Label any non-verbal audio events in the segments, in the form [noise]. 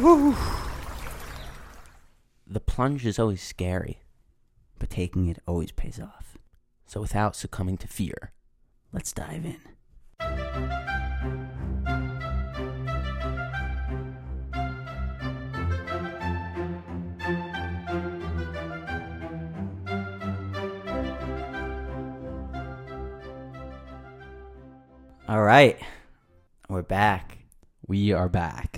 The plunge is always scary, but taking it always pays off. So without succumbing to fear, let's dive in. All right, we're back. We are back.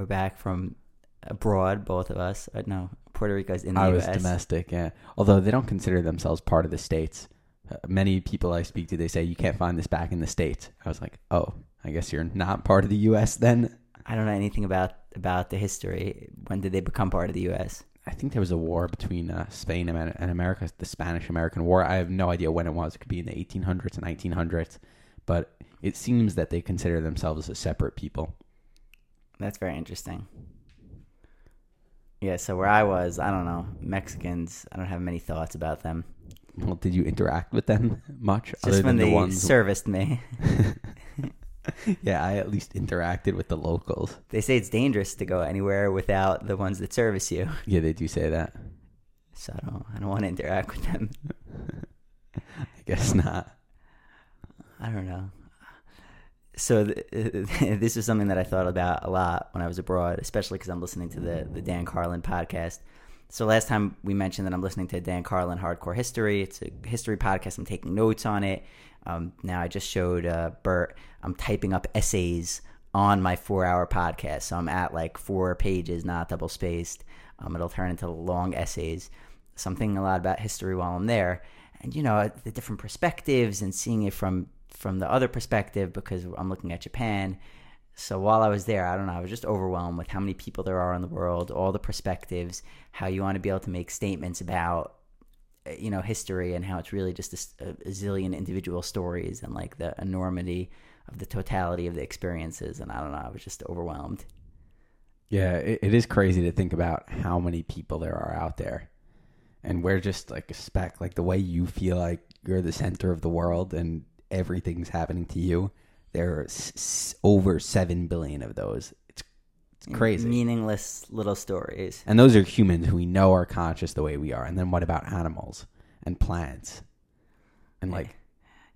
We're back from abroad, both of us. Uh, no, Puerto Rico's in the I U.S. was domestic, yeah. Although they don't consider themselves part of the states. Uh, many people I speak to, they say you can't find this back in the states. I was like, oh, I guess you're not part of the U.S. then. I don't know anything about about the history. When did they become part of the U.S.? I think there was a war between uh, Spain and, and America, the Spanish-American War. I have no idea when it was. It could be in the 1800s and 1900s, but it seems that they consider themselves a separate people. That's very interesting. Yeah, so where I was, I don't know Mexicans. I don't have many thoughts about them. Well, did you interact with them [laughs] much? Just when they serviced me. [laughs] yeah, I at least interacted with the locals. They say it's dangerous to go anywhere without the ones that service you. Yeah, they do say that. So I don't, I don't want to interact with them. [laughs] I guess not. I don't know. So th- [laughs] this is something that I thought about a lot when I was abroad, especially because I'm listening to the the Dan Carlin podcast. So last time we mentioned that I'm listening to Dan Carlin Hardcore History. It's a history podcast. I'm taking notes on it. Um, now I just showed uh, Bert. I'm typing up essays on my four hour podcast. So I'm at like four pages, not double spaced. Um, it'll turn into long essays. Something a lot about history while I'm there, and you know the different perspectives and seeing it from from the other perspective because I'm looking at Japan. So while I was there, I don't know, I was just overwhelmed with how many people there are in the world, all the perspectives, how you want to be able to make statements about uh, you know history and how it's really just a, a zillion individual stories and like the enormity of the totality of the experiences and I don't know, I was just overwhelmed. Yeah, it, it is crazy to think about how many people there are out there. And we're just like a speck, like the way you feel like you're the center of the world and everything's happening to you. There are s- over 7 billion of those. It's, it's crazy. Meaningless little stories. And those are humans who we know are conscious the way we are. And then what about animals and plants? And like, eh,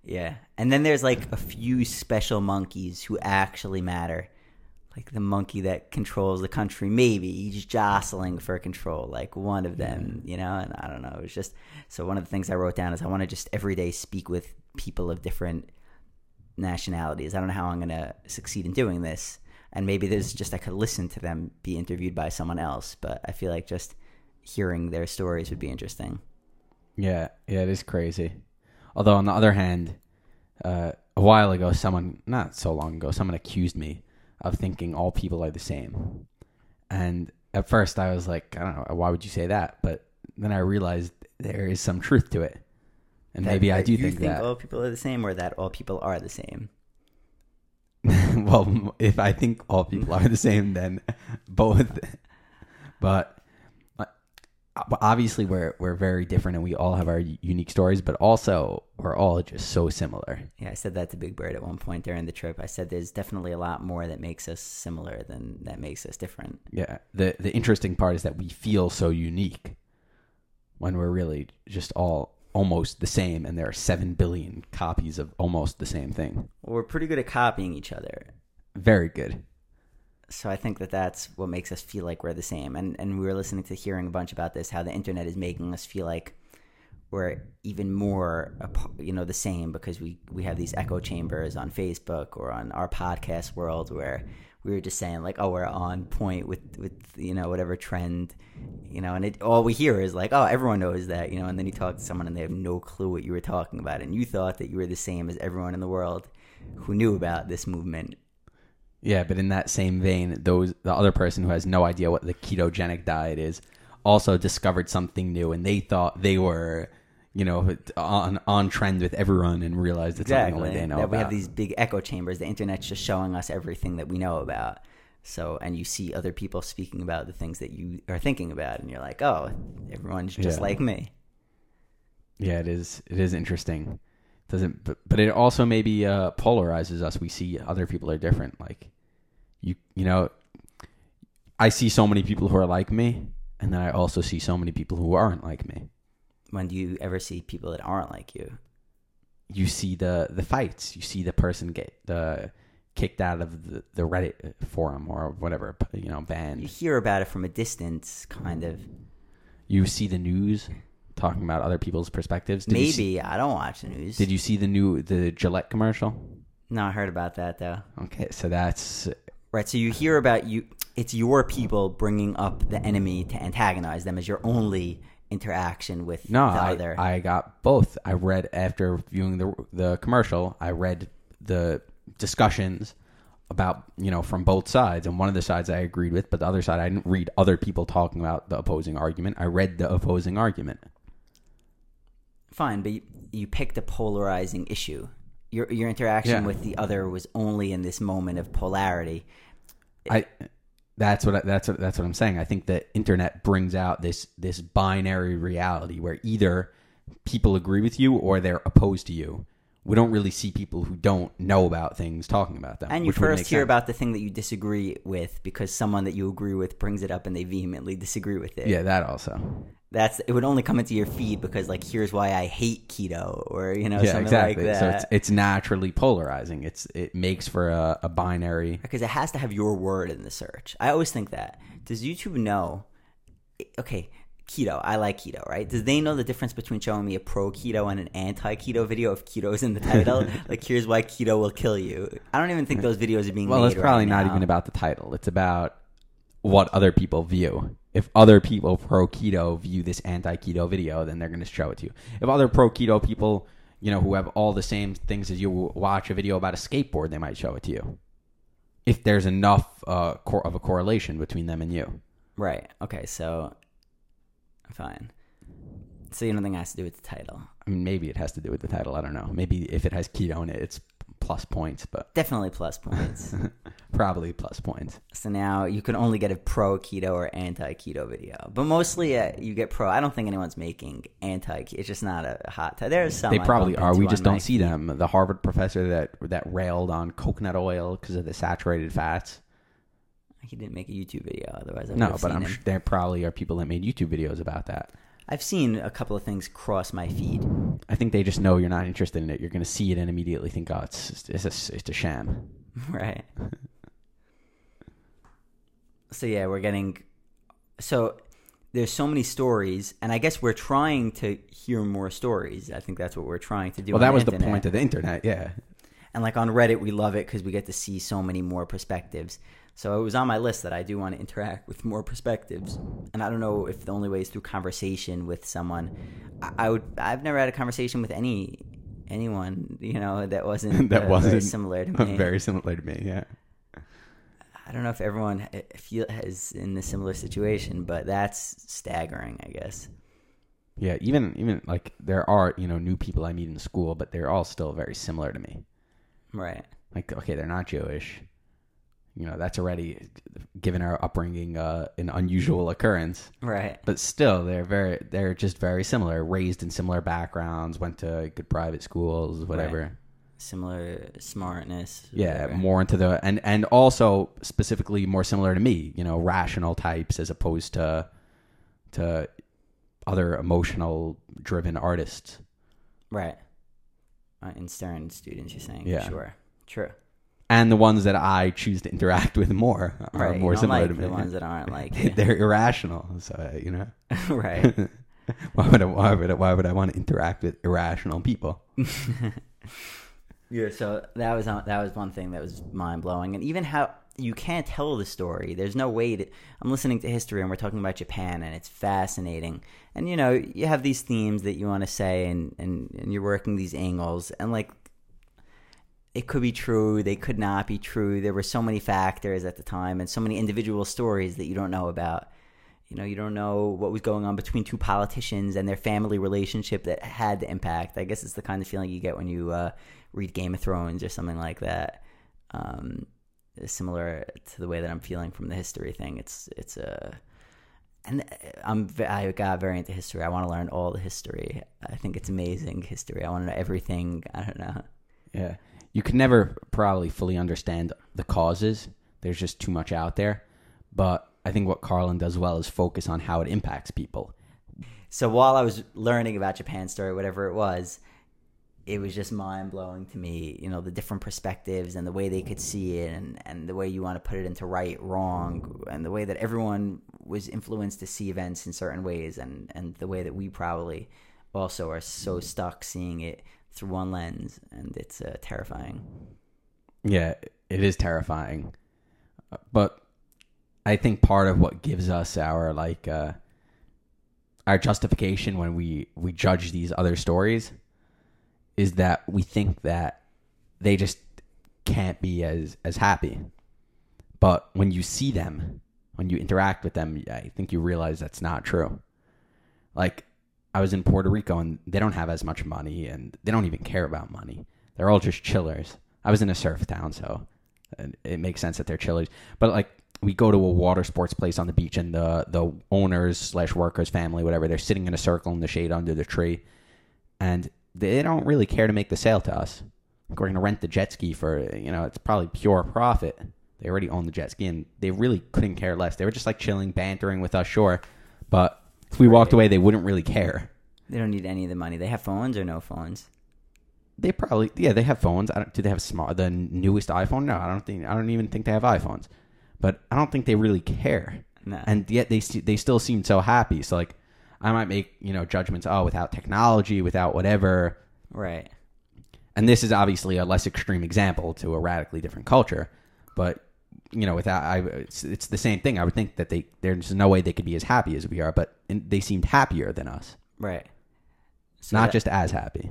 Yeah. And then there's like a few special monkeys who actually matter. Like the monkey that controls the country, maybe he's jostling for control, like one of them, you know. And I don't know. It was just so. One of the things I wrote down is I want to just every day speak with people of different nationalities. I don't know how I'm going to succeed in doing this, and maybe there's just I could listen to them be interviewed by someone else. But I feel like just hearing their stories would be interesting. yeah, yeah, it is crazy. Although, on the other hand, uh, a while ago, someone, not so long ago, someone accused me of thinking all people are the same. And at first, I was like, I don't know, why would you say that? But then I realized there is some truth to it. And That- maybe I do think that you think, that. all people are the same, or that all people are the same. [laughs] well, if I think all people are the same, then [laughs] both. But uh, but obviously, we're we're very different, and we all have our unique stories. But also, we're all just so similar. Yeah, I said that to Big Bird at one point during the trip. I said there's definitely a lot more that makes us similar than that makes us different. Yeah. The the interesting part is that we feel so unique when we're really just all almost the same, and there are seven billion copies of almost the same thing. Well, we're pretty good at copying each other. Very good. So I think that that's what makes us feel like we're the same. And and we were listening to hearing a bunch about this, how the internet is making us feel like we're even more, you know, the same because we we have these echo chambers on Facebook or on our podcast world where we were just saying like, oh, we're on point with with you know whatever trend, you know, and it all we hear is like, oh, everyone knows that, you know, and then you talk to someone and they have no clue what you were talking about, and you thought that you were the same as everyone in the world who knew about this movement. Yeah, but in that same vein, those the other person who has no idea what the ketogenic diet is also discovered something new, and they thought they were, you know, on on trend with everyone, and realized it's something only they know that about. we have these big echo chambers. The internet's just showing us everything that we know about. So, and you see other people speaking about the things that you are thinking about, and you're like, oh, everyone's just Yeah. like me. Yeah, it is. It is interesting. Doesn't, but, but it also maybe uh, polarizes us. We see other people are different. Like you, you know, I see so many people who are like me, and then I also see so many people who aren't like me. When do you ever see people that aren't like you? You see the the fights. You see the person get uh, kicked out of the, the Reddit forum or whatever, you know, banned. You hear about it from a distance, kind of. You see the news talking about other people's perspectives. Did you see- Maybe I don't watch the news. did you see the new the Gillette commercial? No, I heard about that though. Okay, so that's Right. So you hear about you. It's your people bringing up the enemy to antagonize them as your only interaction with no. the I, other. I got both. I read after viewing the the commercial. I read the discussions about you know from both sides, and one of the sides I agreed with, but the other side I didn't read other people talking about the opposing argument. I read the opposing argument. Fine, but you, you picked a polarizing issue. Your your interaction Yeah. with the other was only in this moment of polarity. I that's what I, that's what that's what I'm saying. I think the internet brings out this this binary reality where either people agree with you or they're opposed to you. We don't really see people who don't know about things talking about them. And you first hear sense. about the thing that you disagree with because someone that you agree with brings it up and they vehemently disagree with it. yeah that also That's it would only come into your feed because like here's why I hate keto or you know yeah something exactly. like that. So it's it's naturally polarizing. It's it makes for a, a binary. because it has to have your word in the search. I always think that. Does YouTube know? Okay, keto. I like keto, right? Does they know the difference between showing me a pro keto and an anti keto video if keto is in the title? [laughs] like, here's why keto will kill you. I don't even think those videos are being Well, it's probably right not now. even about the title. It's about what other people view. If other people pro keto view this anti keto video, then they're going to show it to you. If other pro keto people, you know, who have all the same things as you watch a video about a skateboard, they might show it to you. If there's enough uh, cor- of a correlation between them and you. right. Okay, so fine. So you don't think it has to do with the title? I mean, maybe it has to do with the title. I don't know. Maybe if it has keto in it, it's plus points, but Definitely plus points. [laughs] probably plus points. So now you can only get a pro keto or anti keto video, but mostly uh, you get pro. I don't think anyone's making anti. It's just not a hot. T- There's some They I probably are. We just don't see feed. them. The Harvard professor that that railed on coconut oil because of the saturated fats. He didn't make a YouTube video, otherwise I would No, have but I'm him. sure there probably are people that made YouTube videos about that. I've seen a couple of things cross my feed. I think they just know you're not interested in it. You're going to see it and immediately think, "Oh, it's it's a, it's a sham." [laughs] right. so yeah, we're getting. So there's so many stories, and I guess we're trying to hear more stories. I think that's what we're trying to do. Well, that was the internet. point of the internet. Yeah, And like on Reddit, we love it because we get to see so many more perspectives. So it was on my list that I do want to interact with more perspectives. And I don't know if the only way is through conversation with someone. I, I would. I've never had a conversation with any anyone you know that wasn't [laughs] that uh, wasn't very similar to [laughs] me. very similar to me. Yeah, I don't know if everyone feel is in a similar situation, but that's staggering. I guess. yeah. Even even like there are you know new people I meet in school, but they're all still very similar to me. Right. Like, okay, they're not Jewish. You know, that's already given our upbringing uh, an unusual occurrence. Right. but still they're very they're just very similar raised in similar backgrounds went to good private schools whatever Similar smartness. yeah whatever. more into the and and also specifically more similar to me you know rational types as opposed to to other emotional driven artists Right. Uh, in Stern students, you're saying. Yeah. Sure. True. And the ones that i choose to interact with more are Right. more similar like to me the ones that aren't [laughs] like they're irrational so you know [laughs] right. [laughs] why would I, why would I, why would I want to interact with irrational people Yeah. So that was uh, that was one thing that was mind blowing, and even how you can't tell the story. There's no way to. I'm listening to history, and we're talking about Japan, and it's fascinating. And you know, you have these themes that you want to say, and and and you're working these angles, and like. It could be true. They could not be true. There were so many factors at the time, and so many individual stories that you don't know about. You know, you don't know what was going on between two politicians and their family relationship that had the impact. I guess it's the kind of feeling you get when you uh, read Game of Thrones or something like that. Um, similar to the way that I'm feeling from the history thing. It's it's a and I'm v- I got very into history. I want to learn all the history. I think it's amazing history. I want to know everything. I don't know. Yeah. You can never probably fully understand the causes. There's just too much out there. But I think what Carlin does well is focus on how it impacts people. So while I was learning about Japan's story, whatever it was, it was just mind blowing to me. You know, the different perspectives and the way they could see it, and and the way you want to put it into right, wrong, and the way that everyone was influenced to see events in certain ways, and and the way that we probably also are so stuck seeing it through one lens, and it's uh, terrifying. Yeah, it is terrifying. But I think part of what gives us our like uh our justification when we we judge these other stories is that we think that they just can't be as as happy. But when you see them, when you interact with them, I think you realize that's not true. Like I was in Puerto Rico and they don't have as much money and they don't even care about money. They're all just chillers. I was in a surf town, so it makes sense that they're chillers. But like we go to a water sports place on the beach and the the owners slash workers family whatever they're sitting in a circle in the shade under the tree and they don't really care to make the sale to us we're going to rent the jet ski for you know it's probably pure profit they already own the jet ski and they really couldn't care less they were just like chilling bantering with us sure but if we walked away they wouldn't really care They don't need any of the money. They have phones or no phones. they probably yeah they have phones I don't, do they have smart the newest iphone no i don't think i don't even think they have iphones but i don't think they really care No. and yet they they still seem so happy. So like, I might make you know judgments. Oh, without technology, without whatever. right. And this is obviously a less extreme example to a radically different culture, but you know, without I, it's, it's the same thing. I would think that they there's no way they could be as happy as we are, but in, they seemed happier than us, Right. So not that- just as happy.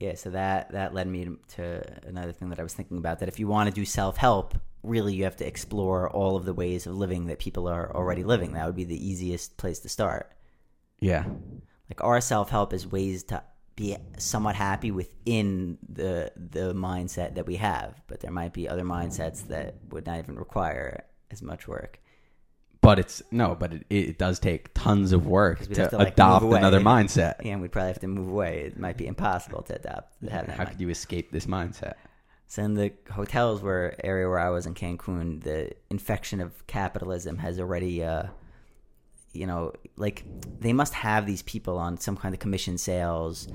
yeah. So that that led me to another thing that I was thinking about. That if you want to do self help, really you have to explore all of the ways of living that people are already living. That would be the easiest place to start. Yeah, Like our self help is ways to be somewhat happy within the the mindset that we have, but there might be other mindsets that would not even require as much work. but it's no, but it, it does take tons of work to, to, like, adopt another mindset. And we'd probably have to move away. It might be impossible to adopt. To have that How mind- could you escape this mindset? So in the hotels where area where I was in Cancun, the infection of capitalism has already, uh, you know, like they must have these people on some kind of commission sales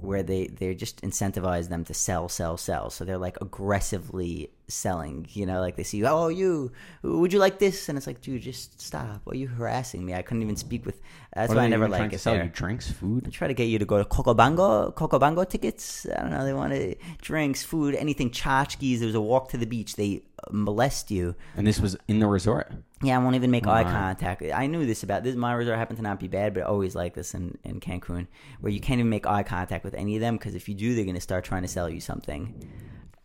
where they they just incentivize them to sell, sell, sell. So they're like aggressively selling. You know, like they see, you, oh, you would you like this? And it's like, dude, just stop. Why are you harassing me? I couldn't even speak with. That's why I never like it sell there. you drinks, They food. try to get you to go to Coco Bongo, Cocobango tickets. I don't know. They want to drinks, food, anything. Tchotchkes. There was a walk to the beach. They uh, molest you. And this was in the resort. Yeah, I won't even make eye contact. I knew this about this. My resort happened to not be bad, but always like this in, in Cancun, where you can't even make eye contact with any of them because if you do, they're going to start trying to sell you something.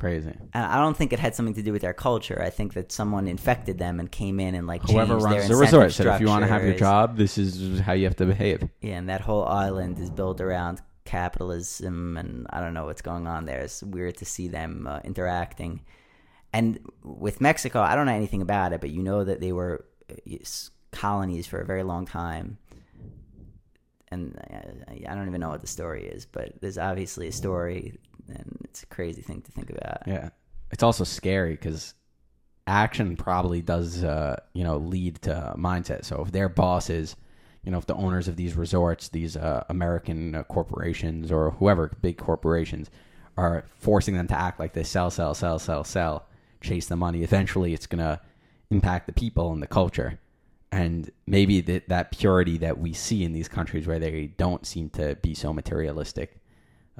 Crazy. And I don't think it had something to do with their culture. I think that someone infected them and came in and like Whoever runs the resort said, if you want to have your job, this is how you have to behave. Yeah, and that whole island is built around capitalism, and I don't know what's going on there. It's weird to see them uh, interacting. And with Mexico, I don't know anything about it, but you know that they were uh, colonies for a very long time. And I, I don't even know what the story is, but there's obviously a story, and it's a crazy thing to think about. Yeah. It's also scary because action probably does, uh, you know, lead to mindset. So if their bosses, you know, if the owners of these resorts, these uh, American uh, corporations or whoever, big corporations, are forcing them to act like they sell, sell, sell, sell, sell, chase the money, eventually it's to impact the people and the culture. And maybe that that purity that we see in these countries where they don't seem to be so materialistic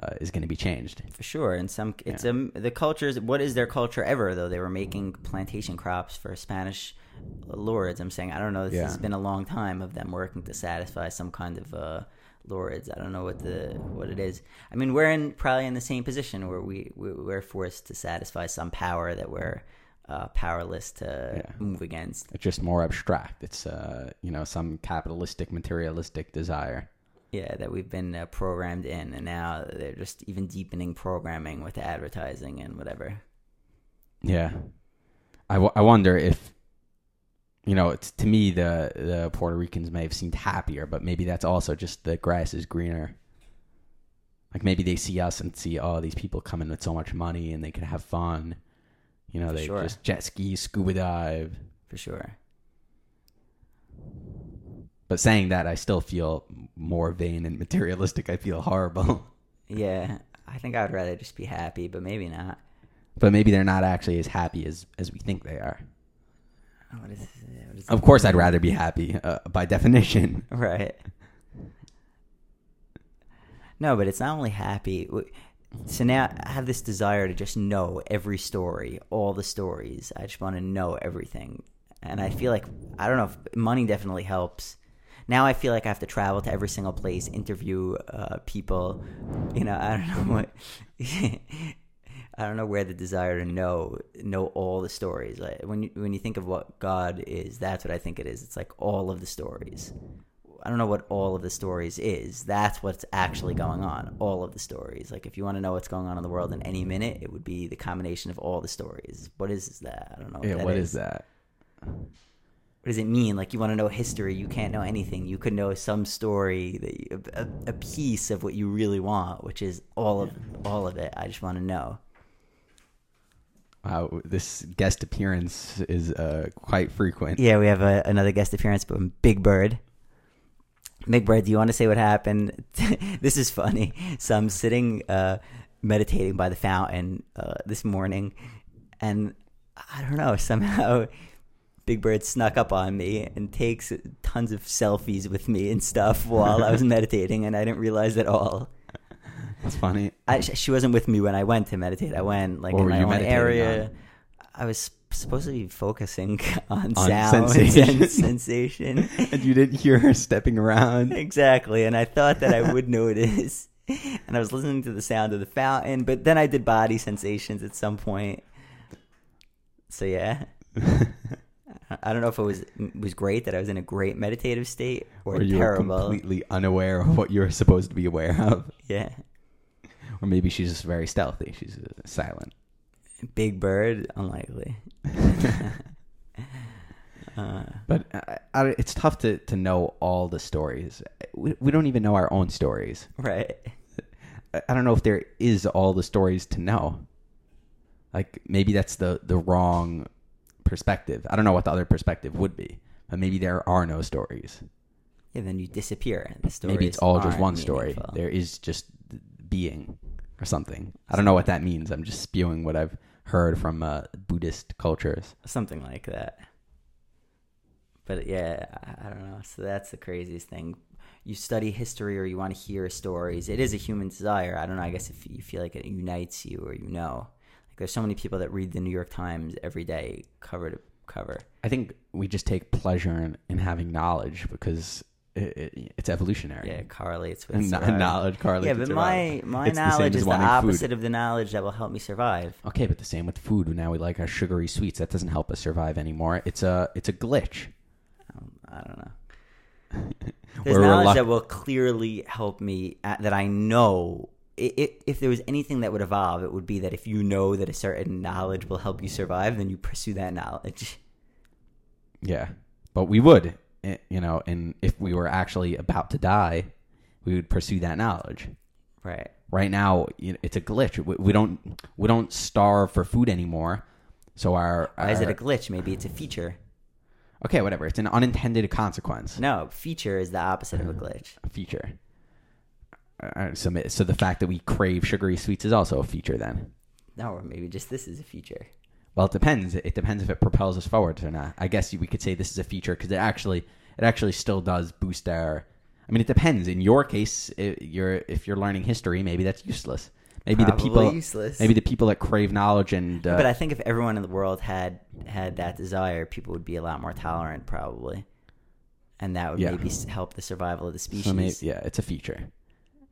uh, is going to be changed. For sure, and some it's um the cultures. What is their culture ever though? They were making plantation crops for Spanish lords. I'm saying I don't know. This Yeah. has been a long time of them working to satisfy some kind of uh, lords. I don't know what the what it is. I mean, we're in probably in the same position where we, we we're forced to satisfy some power that we're uh, powerless to Yeah. move against. It's just more abstract. It's uh, you know, some capitalistic, materialistic desire. Yeah, that we've been uh, programmed in, and now they're just even deepening programming with advertising and whatever. Yeah, I, w- I wonder if you know. It's to me the the Puerto Ricans may have seemed happier, but maybe that's also just the grass is greener. Like maybe they see us and see, oh, these people coming with so much money and they can have fun. You know, For they sure. just jet ski, scuba dive. for sure. But saying that, I still feel more vain and materialistic. I feel horrible. [laughs] Yeah, I think I would rather just be happy, but maybe not. but maybe they're not actually as happy as as we think they are. What is, what is Of course, I'd rather be happy uh, by definition. [laughs] Right. No, but it's not only happy. So now I have this desire to just know every story, all the stories. I just want to know everything. And I feel like, I don't know, if money definitely helps. Now I feel like I have to travel to every single place, interview uh, people. You know, I don't [laughs] know what. [laughs] I don't know where the desire to know know all the stories. Like when you when you think of what God is, that's what I think it is. It's like all of the stories. I don't know what all of the stories is. That's what's actually going on. All of the stories. Like if you want to know what's going on in the world in any minute, it would be the combination of all the stories. What is that? I don't know. What Yeah, that what is is that? What does it mean? Like you want to know history, you can't know anything. You could know some story, that you, a, a piece of what you really want, which is all of all of it. I just want to know. Wow, this guest appearance is uh, quite frequent. Yeah, we have a, another guest appearance from Big Bird. Big Bird, do you want to say what happened? [laughs] this is funny. So I'm sitting uh, meditating by the fountain uh, this morning, and I don't know, somehow Big Bird snuck up on me and takes tons of selfies with me and stuff while I was [laughs] meditating, and I didn't realize at all. It's funny. I, she wasn't with me when I went to meditate. I went like What in my own area. on? I was supposed to be focusing [laughs] on, On sound sensation. and [laughs] sensation. and you didn't hear her stepping around. exactly, and I thought that I would notice. And I was listening to the sound of the fountain, but then I did body sensations at some point. So yeah, I- don't know if it was was great that I was in a great meditative state or, or you were terrible. completely unaware of what you were supposed to be aware of. [laughs] Yeah, Or maybe she's just very stealthy. She's uh, silent. Big Bird, unlikely. [laughs] uh, But uh, I, it's tough to, to know all the stories. We, we don't even know our own stories. right. I- I don't know if there is all the stories to know. Like maybe that's the the wrong perspective. I don't know what the other perspective would be, but maybe there are no stories. Yeah, then you disappear. The stories maybe it's all just one story. There is just being or something. I don't know what that means. I'm just spewing what I've heard from uh, Buddhist cultures. something like that. But yeah, I don't know. So that's the craziest thing. You study history or you want to hear stories. It is a human desire. I don't know. I guess if you feel like it unites you or you know, like there's so many people that read the New York Times every day, cover to cover. I think we just take pleasure in, in having knowledge because it, it, it's evolutionary. Yeah, it correlates with knowledge correlates Yeah, but my my It's knowledge as is the wanting food. opposite of the knowledge that will help me survive. Okay, but the same with food. Now we like our sugary sweets. That doesn't help us survive anymore. It's a it's a glitch. Um, I don't know. [laughs] There's knowledge reluct- that will clearly help me at, that I know. I i if there was anything that would evolve, it would be that if you know that a certain knowledge will help you survive, then you pursue that knowledge. [laughs] Yeah, but we would, eh, you know, and if we were actually about to die, we would pursue that knowledge. Right. Right now, it's a glitch. We, we don't we don't starve for food anymore. So our, Why is it a glitch? Maybe it's a feature. okay? Whatever. It's an unintended consequence. No, feature is the opposite of a glitch. A feature. Uh, so, so the fact that we crave sugary sweets is also a feature. Then, No, or maybe just this is a feature. well, it depends. It depends if it propels us forward or not. I guess we could say this is a feature because it actually it actually still does boost our. I mean, it depends. In your case, i you're if you're learning history, maybe that's useless. Maybe Probably the people, useless. maybe the people that crave knowledge and uh, but I think if everyone in the world had had that desire, people would be a lot more tolerant, probably, and that would Yeah. maybe help the survival of the species. so maybe, yeah, it's a feature.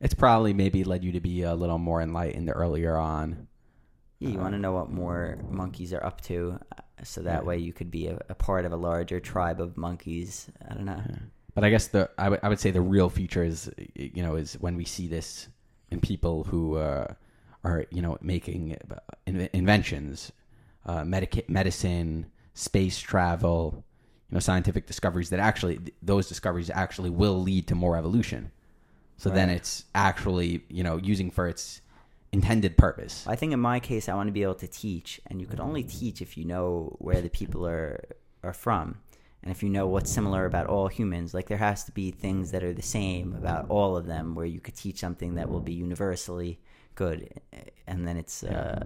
It's probably maybe led you to be a little more enlightened earlier on. Yeah, you Uh, want to know what more monkeys are up to, uh, so that Yeah. way you could be a, a part of a larger tribe of monkeys. I don't know. But I guess the I would say the real feature is you know is when we see this in people who uh, are you know making uh, in- inventions, uh, medica- medicine, space travel, you know scientific discoveries that actually those discoveries actually will lead to more evolution. So then it's actually you know using for its intended purpose. I think in my case, I want to be able to teach, and you could only teach if you know where the people are are from. And if you know what's similar about all humans, like there has to be things that are the same about all of them, where you could teach something that will be universally good, and then it's uh,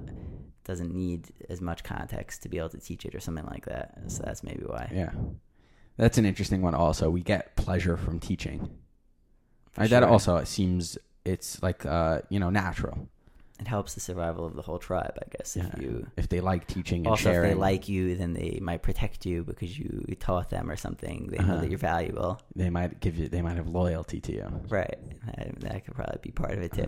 doesn't need as much context to be able to teach it or something like that. So that's maybe why. Yeah. That's an interesting one also. We get pleasure from teaching. Right, That sure. also seems it's like uh, you know, natural. It helps the survival of the whole tribe, I guess. If you If they like teaching and also if sharing, they like you, then they might protect you because you taught them or something. They know Uh-huh. that you're valuable, they might give you they might have loyalty to you. right? That, that could probably be part of it too.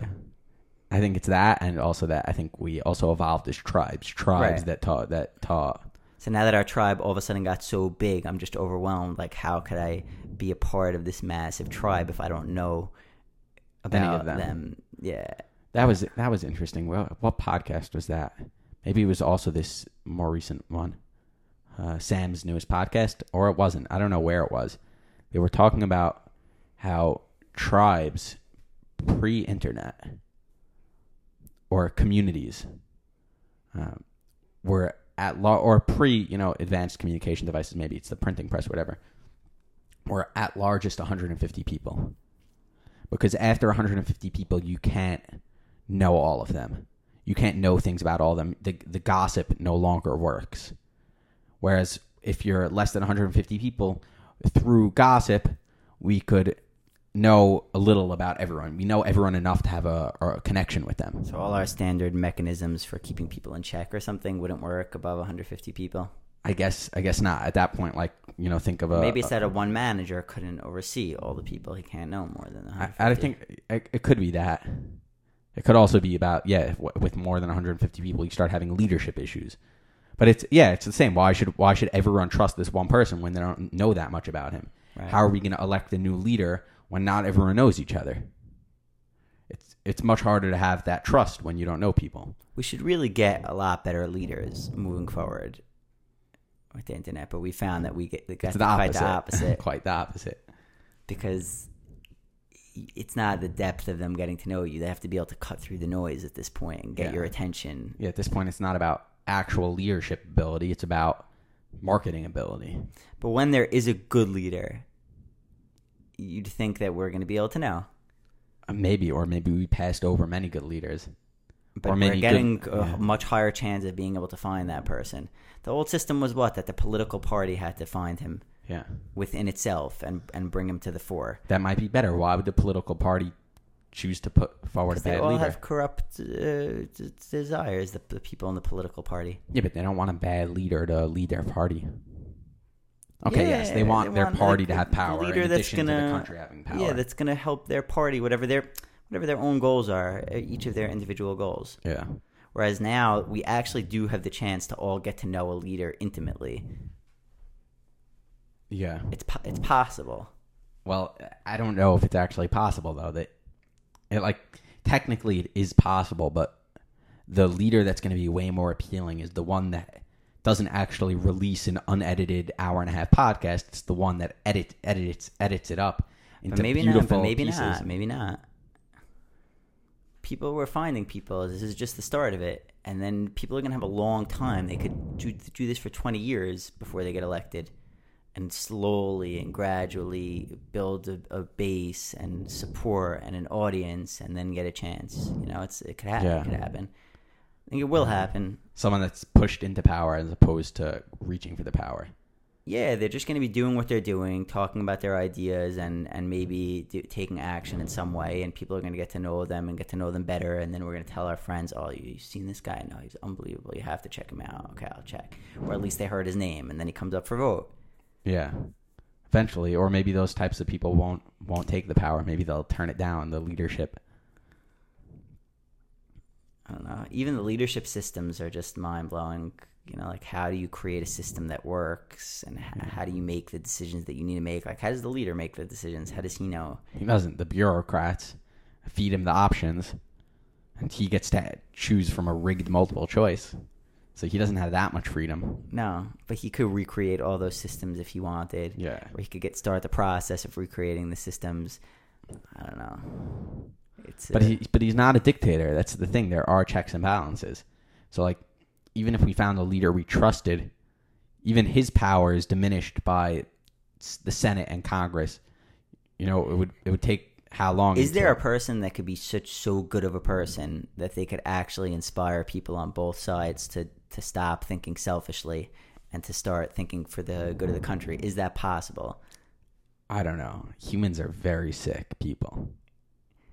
I think it's that and also that I think we also evolved as tribes. Tribes Right. that taught that taught So now that our tribe all of a sudden got so big, I'm just overwhelmed. Like, how could I be a part of this massive tribe if I don't know about them. them? Yeah. That was that was interesting. Well, what podcast was that? Maybe it was also this more recent one, uh, Sam's newest podcast, or it wasn't. I don't know where it was. They were talking about how tribes pre-internet or communities um, were at law or pre, you know, advanced communication devices. Maybe it's the printing press, whatever. or at largest 150 people because after 150 people you can't know all of them you can't know things about all of them the, the gossip no longer works whereas if you're less than 150 people through gossip we could know a little about everyone we know everyone enough to have a, a connection with them So all our standard mechanisms for keeping people in check or something wouldn't work above 150 people. i guess i guess not at that point like you know think of a Maybe it's that a one manager couldn't oversee all the people. He can't know more than I, I think it, it could be that. It could also be about yeah, with more than 150 people, you start having leadership issues. But it's yeah, it's the same. Why should why should everyone trust this one person when they don't know that much about him? Right. How are we going to elect a new leader when not everyone knows each other? It's it's much harder to have that trust when you don't know people. we should really get a lot better leaders moving forward with the internet. But we found that we get we got the quite opposite. the opposite [laughs] quite the opposite. because it's not the depth of them getting to know you. They have to be able to cut through the noise at this point and get Yeah. your attention. Yeah, at this point, it's not about actual leadership ability. It's about marketing ability. But when there is a good leader, you'd think that we're going to be able to know. Uh, Maybe, or maybe we passed over many good leaders. But Or we're getting good- a yeah. much higher chance of being able to find that person. The old system was what? That the political party had to find him Yeah. within itself and, and bring him to the fore. that might be better. Why would the political party choose to put forward a Because they bad all leader? have corrupt uh, desires, the, the people in the political party. Yeah, but they don't want a bad leader to lead their party. Okay, yes, they want they their want, party like, to have power leader in that's addition to the country having power. Yeah, that's going to help their party, whatever their whatever their own goals are, uh, each of their individual goals. yeah. Whereas now we actually do have the chance to all get to know a leader intimately. Yeah. It's po- it's possible. Well, I don't know if it's actually possible though. That it like technically it is possible, but the leader that's going to be way more appealing is the one that doesn't actually release an unedited hour and a half podcast. It's the one that edit edits edits it up into But maybe not. beautiful But maybe pieces. not. Maybe not. People were finding people. This is just the start of it, and then people are gonna have a long time. They could do, do this for twenty years before they get elected, and slowly and gradually build a, a base and support and an audience, and then get a chance. You know, it's it could happen. Yeah. It could happen. I think it will happen. Someone that's pushed into power as opposed to reaching for the power. Yeah, they're just going to be doing what they're doing, talking about their ideas, and and maybe do, taking action in some way. And people are going to get to know them and get to know them better. And then we're going to tell our friends, "Oh, you have seen this guy? No, he's unbelievable. You have to check him out." Okay, I'll check. Or at least they heard his name, and then he comes up for vote. Yeah. Eventually, or maybe those types of people won't won't take the power. Maybe they'll turn it down, the leadership. I don't know. Even the leadership systems are just mind blowing. You know, like how do you create a system that works, and how, mm-hmm. how do you make the decisions that you need to make? Like, how does the leader make the decisions? How does he know? He doesn't. The bureaucrats feed him the options, and he gets to choose from a rigged multiple choice. So he doesn't have that much freedom. No, but he could recreate all those systems if he wanted. Yeah. Or he could get start the process of recreating the systems. I don't know. It's But uh, he but he's not a dictator. That's the thing. There are checks and balances. So like even if we found a leader we trusted, even his power is diminished by the Senate and Congress, you know, it would it would take how long? Is there a person that could be such so good of a person that they could actually inspire people on both sides to to stop thinking selfishly and to start thinking for the good of the country? Is that possible? I don't know. Humans are very sick people,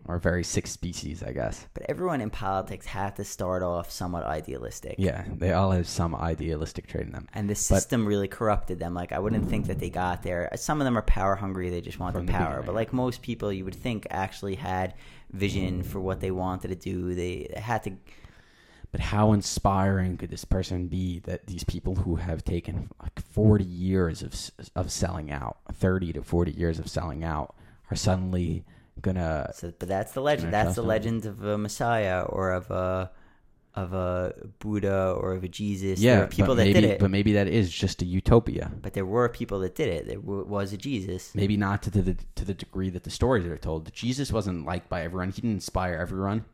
or very sick species, I guess. But everyone in politics had to start off somewhat idealistic. Yeah, they all have some idealistic trait in them. And the system really corrupted them. Like I wouldn't think that they got there. Some of them are power hungry; they just want the power. But like most people, you would think actually had vision for what they wanted to do. They had to. But how inspiring could this person be that these people who have taken like 40 years of of selling out, 30 to 40 years of selling out, are suddenly gonna So, but that's the legend. That's the legend of a Messiah or of a of a Buddha or of a Jesus. yeah, there were people that maybe, did it, But maybe that is just a utopia. but there were people that did it. There w- was a Jesus. Maybe not to the to the degree that the stories are told. Jesus wasn't liked by everyone. He didn't inspire everyone.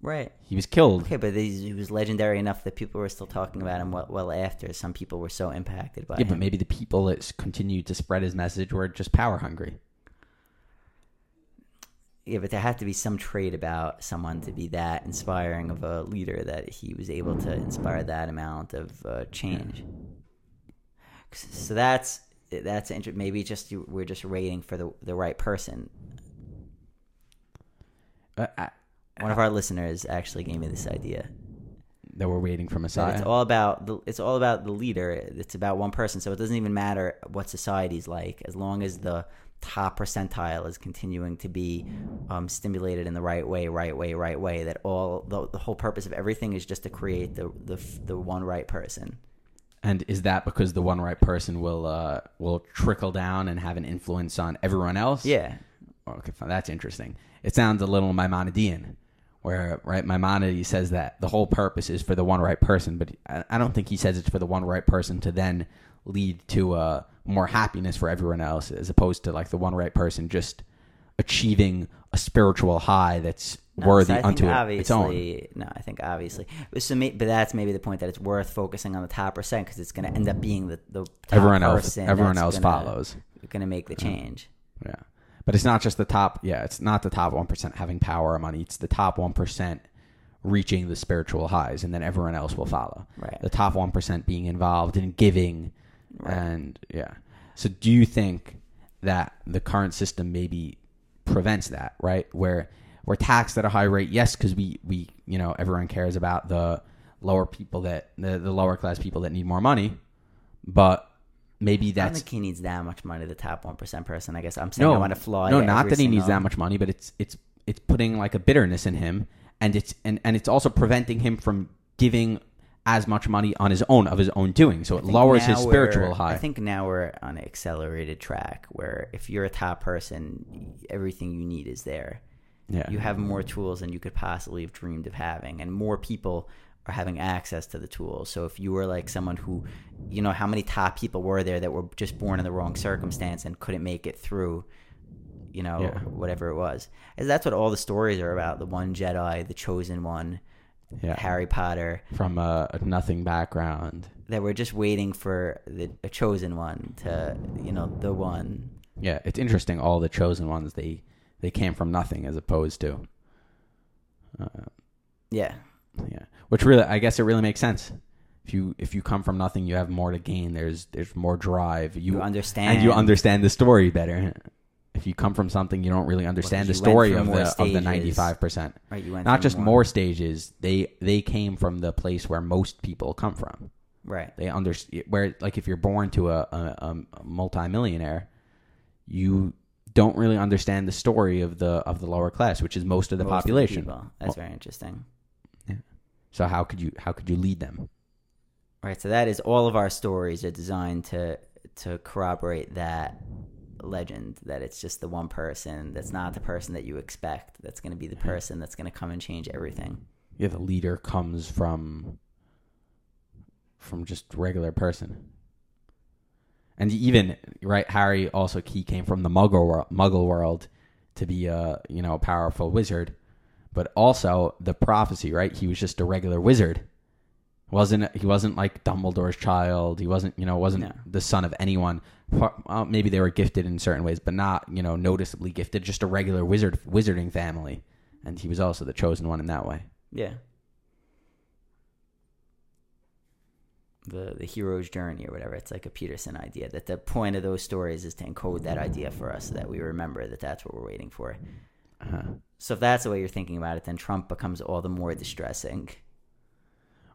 Right. He was killed. Okay, but he was legendary enough that people were still talking about him well, well after. Some people were so impacted by Yeah, him. but maybe the people that continued to spread his message were just power hungry. Yeah, but there had to be some trait about someone to be that inspiring of a leader that he was able to inspire that amount of uh, change. So that's that's inter- maybe just you, we're just waiting for the the right person. Uh, I, One of our listeners actually gave me this idea. that we're waiting for Messiah. it's all about the it's all about the leader. It's about one person, so it doesn't even matter what society's like, as long as the top percentile is continuing to be um, stimulated in the right way, right way, right way. That all the, the whole purpose of everything is just to create the the the one right person. And is that because the one right person will uh, will trickle down and have an influence on everyone else? Yeah, Okay, fine. That's interesting. It sounds a little Maimonidean, where right Maimonides says that the whole purpose is for the one right person, but I, I don't think he says it's for the one right person to then lead to uh, more happiness for everyone else, as opposed to like the one right person just achieving a spiritual high that's No, worthy so unto it- its own. No, I think obviously, but, so may, but that's maybe the point that it's worth focusing on the top percent because it's going to end up being the the top Everyone else, person everyone else gonna- follows. Going to make the change. Yeah. But it's not just the top. Yeah, it's not the top 1% having power or money. It's the top 1% reaching the spiritual highs, and then everyone else will follow. Right. The top 1% being involved in giving. Right. And yeah. So do you think that the current system maybe prevents that, right? Where we're taxed at a high rate, yes, because we, we, you know, everyone cares about the lower people that, the, the lower class people that need more money, but maybe I don't think he needs that much money. The top one percent person. I guess I'm saying no, I want to fly. No, not that he needs that much money, but it's it's it's putting like a bitterness in him, and it's and and it's also preventing him from giving as much money on his own of his own doing. So it lowers his spiritual high. I think now we're on an accelerated track where if you're a top person, everything you need is there. yeah, You have more tools than you could possibly have dreamed of having, and more people are having access to the tools. So if you were like someone who, you know, how many top people were there that were just born in the wrong circumstance and couldn't make it through, you know, Yeah. whatever it was. And that's what all the stories are about: the one Jedi, the chosen one, yeah. Harry Potter. from a, a nothing background. That we're just waiting for the a chosen one to, you know, the one. Yeah, it's interesting. All the chosen ones they they came from nothing as opposed to, uh, Yeah, yeah. Which really, I guess, it really makes sense. If you if you come from nothing, you have more to gain. There's there's more drive. You, you, understand, and you understand the story better. If you come from something, you don't really understand the you went story of the of the ninety five percent. right? You went Not just more stages. They they came from the place where most people come from. right? They under where like if you're born to a, a, a multimillionaire, you don't really understand the story of the of the lower class, which is most of the Most of population. That's Well- very interesting. Yeah. so how could you how could you lead them? Right. So that is all of our stories are designed to to corroborate that legend that it's just the one person that's not the person that you expect that's going to be the mm-hmm. person that's going to come and change everything. Yeah, the leader comes from from just regular person. And even right, Harry also he came from the Muggle world, Muggle world to be a you know a powerful wizard, but also the prophecy. Right, he was just a regular wizard, wasn't he wasn't like Dumbledore's child. He wasn't you know wasn't No. the son of anyone. Uh, Maybe they were gifted in certain ways, but not you know noticeably gifted. Just a regular wizard wizarding family, and he was also the chosen one in that way. Yeah. The the hero's journey or whatever. It's like a Peterson idea that the point of those stories is to encode that idea for us so that we remember that that's what we're waiting for. Uh-huh. So if that's the way you're thinking about it, then Trump becomes all the more distressing.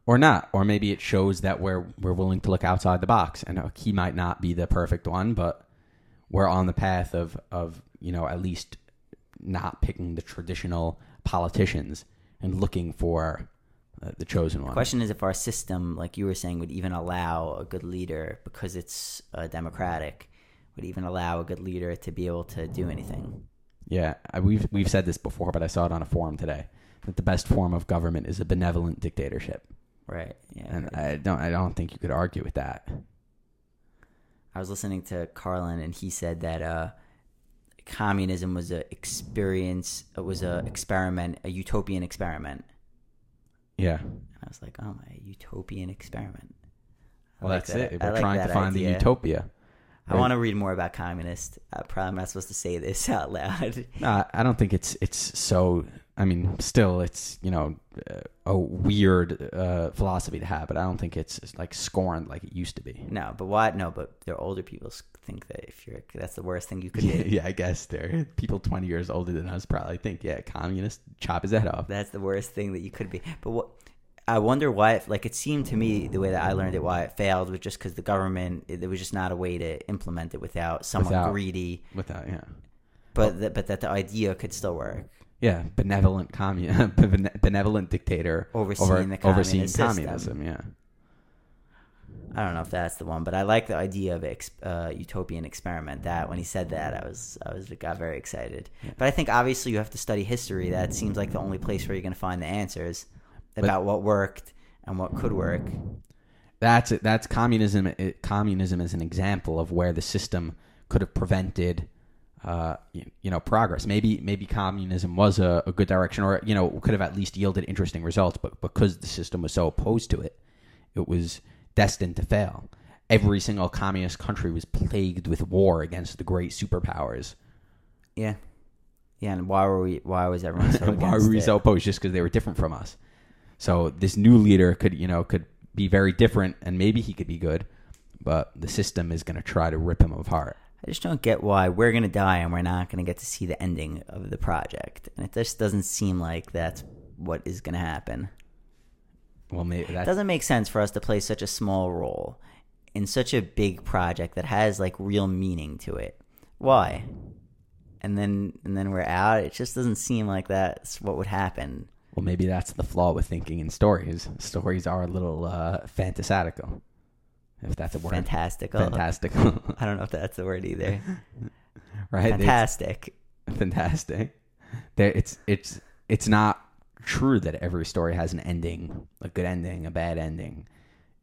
Or not or maybe it shows that we're we're willing to look outside the box. And uh, he might not be the perfect one but we're on the path of of you know at least not picking the traditional politicians and looking for uh, the chosen one. The question is if our system, like you were saying, would even allow a good leader because it's uh, democratic, would even allow a good leader to be able to do anything. yeah I, we've we've said this before but i saw it on a forum today that the best form of government is a benevolent dictatorship Right. Yeah. and right. i don't i don't think you could argue with that I was listening to Carlin, and he said that uh, communism was a experience. It was a experiment, a utopian experiment. yeah And I was like, oh my, utopian experiment. I well like that's that- it we're like trying to find the idea. utopia I want to read more about communist. Uh, probably I'm not supposed to say this [laughs] out loud. Uh, I don't think it's it's so. I mean, still, it's you know uh, a weird uh, philosophy to have, but I don't think it's, it's like scorned like it used to be. no, but what? No, but their older people think that if you're, that's the worst thing you could do. [laughs] yeah, I guess there people twenty years older than us probably think, yeah, communist, chop his head off. That's the worst thing that you could be. But what I wonder why, it, like, it seemed to me the way that I learned it, why it failed was just because the government, it, there was just not a way to implement it without someone Without- greedy. Without, yeah, But that, but that the idea could still work. Yeah, benevolent commun, [laughs] benevolent dictator Overseeing over, the overseeing communist system. communism. Yeah, I don't know if that's the one, but I like the idea of ex, uh, utopian experiment. That when he said that, I was I was got very excited. But I think obviously you have to study history. That seems like the only place where you're going to find the answers about what worked and what could work. that's it. That's communism. It, communism is an example of where the system could have prevented, uh, you, you know, progress. Maybe maybe communism was a, a good direction, or you know, could have at least yielded interesting results. But because the system was so opposed to it, it was destined to fail. Every single communist country was plagued with war against the great superpowers. Yeah, yeah. And why were we? Why was everyone so [laughs] Why were we it? so opposed? Just because they were different from us. So this new leader could, you know, could be very different, and maybe he could be good, but the system is going to try to rip him apart. I just don't get why we're gonna die and we're not gonna get to see the ending of the project. And it just doesn't seem like that's what is gonna happen. Well, maybe that doesn't make sense for us to play such a small role in such a big project that has like real meaning to it. Why? And then and then we're out. It just doesn't seem like that's what would happen. well, maybe that's the flaw with thinking in stories. Stories are a little uh, fantasatical, if that's a word. Fantastical. Fantastical, [laughs] I don't know if that's the word either. [laughs] right? It's- Fantastic. fantastic. There, it's it's it's not true that every story has an ending, a good ending, a bad ending.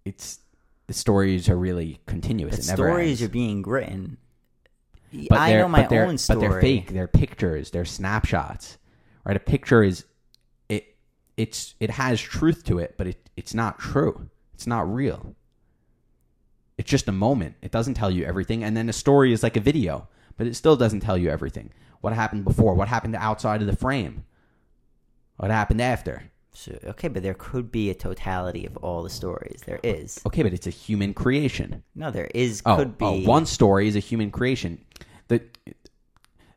It's the stories are really continuous. But stories ends. are being written. but I know my own story. But they're fake. They're pictures. They're snapshots. Right? A picture is it. It's it has truth to it, but it it's not true. It's not real. It's just a moment. It doesn't tell you everything. And then a story is like a video, but it still doesn't tell you everything. What happened before? What happened outside of the frame? What happened after? So, okay, but there could be a totality of all the stories. There is. Okay, but it's a human creation. No, there is. Oh, could oh, be. oh, one story is a human creation. The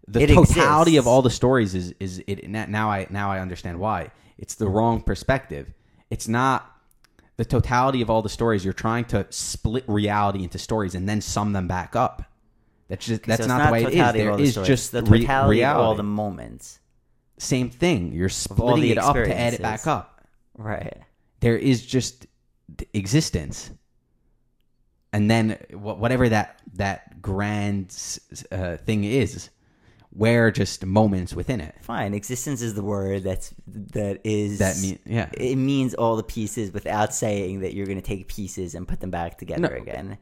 the It totality exists. of all the stories is is it now I now I understand why. It's the wrong perspective. It's not the totality of all the stories. You're trying to split reality into stories and then sum them back up. That's just that's it's not, the way it is. There the is stories, just the re- totality of all the moments. Same thing. You're splitting it up to add it back up. Right. there is just existence and then whatever that that grand uh, thing is we're just moments within it Fine. Existence is the word that's that is that mean yeah it means all the pieces without saying that you're going to take pieces and put them back together No. again.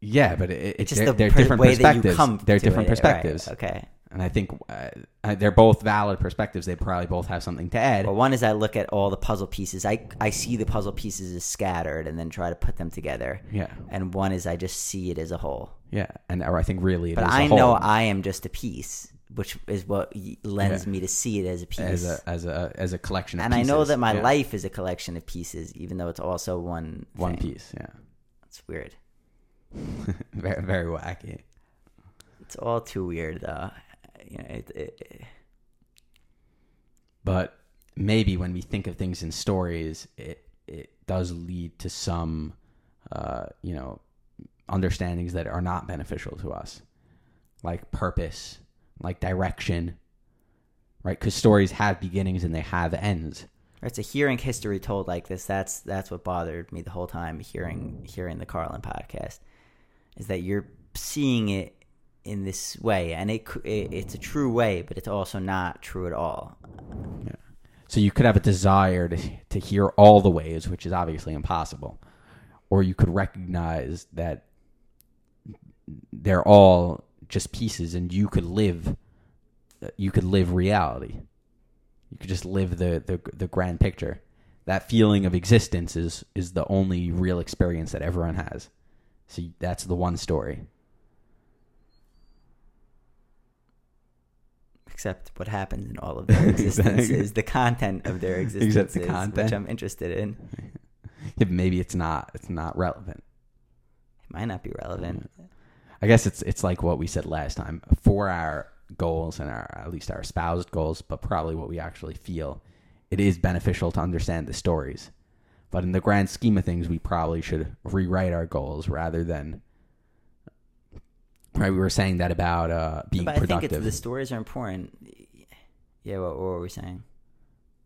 yeah but it, it's Just they're, the they're per- different way that you perspectives come. they're different it. Right, perspectives Okay. and I think uh, they're both valid perspectives. They probably both have something to add. Well, one is I look at all the puzzle pieces. I I see the puzzle pieces as scattered, and then try to put them together. yeah, And one is I just see it as a whole. Yeah, and or I think really, But I know I am just a piece, which is what lends Yeah. me to see it as a piece. as a as a as a collection of and I know that my Yeah. life is a collection of pieces, even though it's also one one thing. piece. Yeah, It's weird. [laughs] very very wacky. It's all too weird, though. You know, it, it, it- but maybe when we think of things in stories, it it does lead to some, uh, you know, understandings that are not beneficial to us, like purpose, like direction, right? Because stories have beginnings and they have ends. Right, so hearing history told like this, that's that's what bothered me the whole time hearing hearing the Carlin podcast, is that you're seeing it in this way, and it, it it's a true way, but it's also not true at all. Yeah. So you could have a desire to to hear all the ways, which is obviously impossible, or you could recognize that they're all just pieces, and you could live, uh, you could live reality. You could just live the the, the grand picture. That feeling of existence is is the only real experience that everyone has. So that's the one story. Except what happens in all of their [laughs] existences, Exactly. the content of their [laughs] Except the existences, which. I'm interested in. [laughs] Yeah, maybe it's not it's not relevant. It might not be relevant. I guess it's it's like what we said last time for our goals and our at least our espoused goals, but probably what we actually feel. It is beneficial to understand the stories, but in the grand scheme of things, we probably should rewrite our goals rather than. Right, we were saying that about uh, being productive. but I think productive. it's, the stories are important. Yeah, what, what were we saying?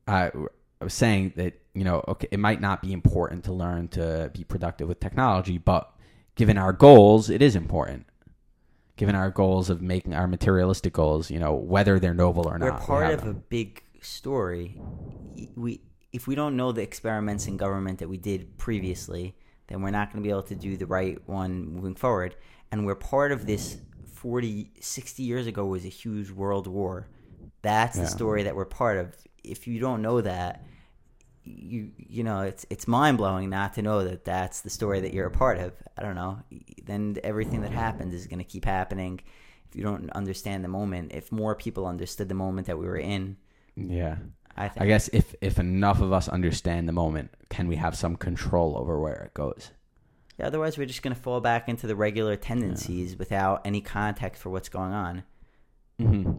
I, I was saying that you know, okay, it might not be important to learn to be productive with technology, but given our goals, it is important. Given our goals of making our materialistic goals, you know, whether they're noble or not. We're not, we part have of a big story. We if we don't know the experiments in government that we did previously, then we're not going to be able to do the right one moving forward. And we're part of this 40, 60 years ago was a huge world war. That's Yeah. the story that we're part of. If you don't know that, you you know it's it's mind blowing not to know that that's the story that you're a part of. I don't know. Then everything that happens is going to keep happening. If you don't understand the moment, if more people understood the moment that we were in, Yeah, I think I guess if if enough of us understand the moment, can we have some control over where it goes? Yeah, otherwise we're just going to fall back into the regular tendencies without any context for what's going on. Mm-hmm.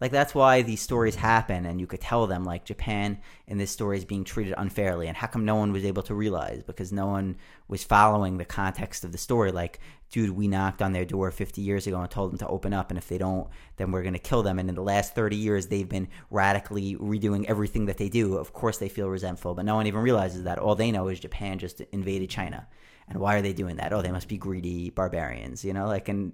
Like that's why these stories happen, and you could tell them like Japan in this story is being treated unfairly, and how come no one was able to realize because no one was following the context of the story. Like, dude, we knocked on their door 50 years ago and told them to open up, and if they don't, then we're going to kill them. And in the last 30 years, they've been radically redoing everything that they do. Of course, they feel resentful, but no one even realizes that. All they know is Japan just invaded China. And why are they doing that? Oh, they must be greedy barbarians, you know, like, and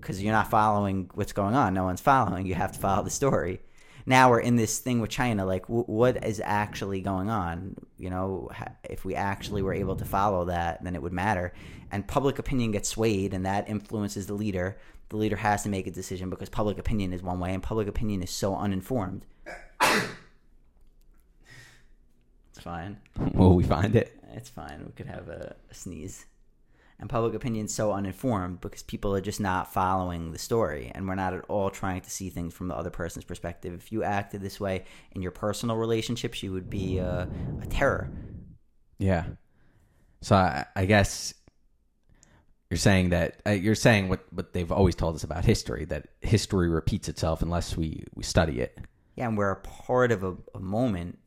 because you're not following what's going on, no one's following. You have to follow the story. Now we're in this thing with China, like, w- what is actually going on? You know, if we actually were able to follow that, then it would matter. And public opinion gets swayed, and that influences the leader. The leader has to make a decision because public opinion is one way, and public opinion is so uninformed. [coughs] it's fine. Will we find it? It's fine. We could have a, a sneeze. And public opinion's so uninformed because people are just not following the story, and we're not at all trying to see things from the other person's perspective. If you acted this way in your personal relationships, you would be a, a terror. Yeah. So I, I guess you're saying that uh, you're saying what what they've always told us about history that history repeats itself unless we we study it. Yeah, and we're a part of a, a moment.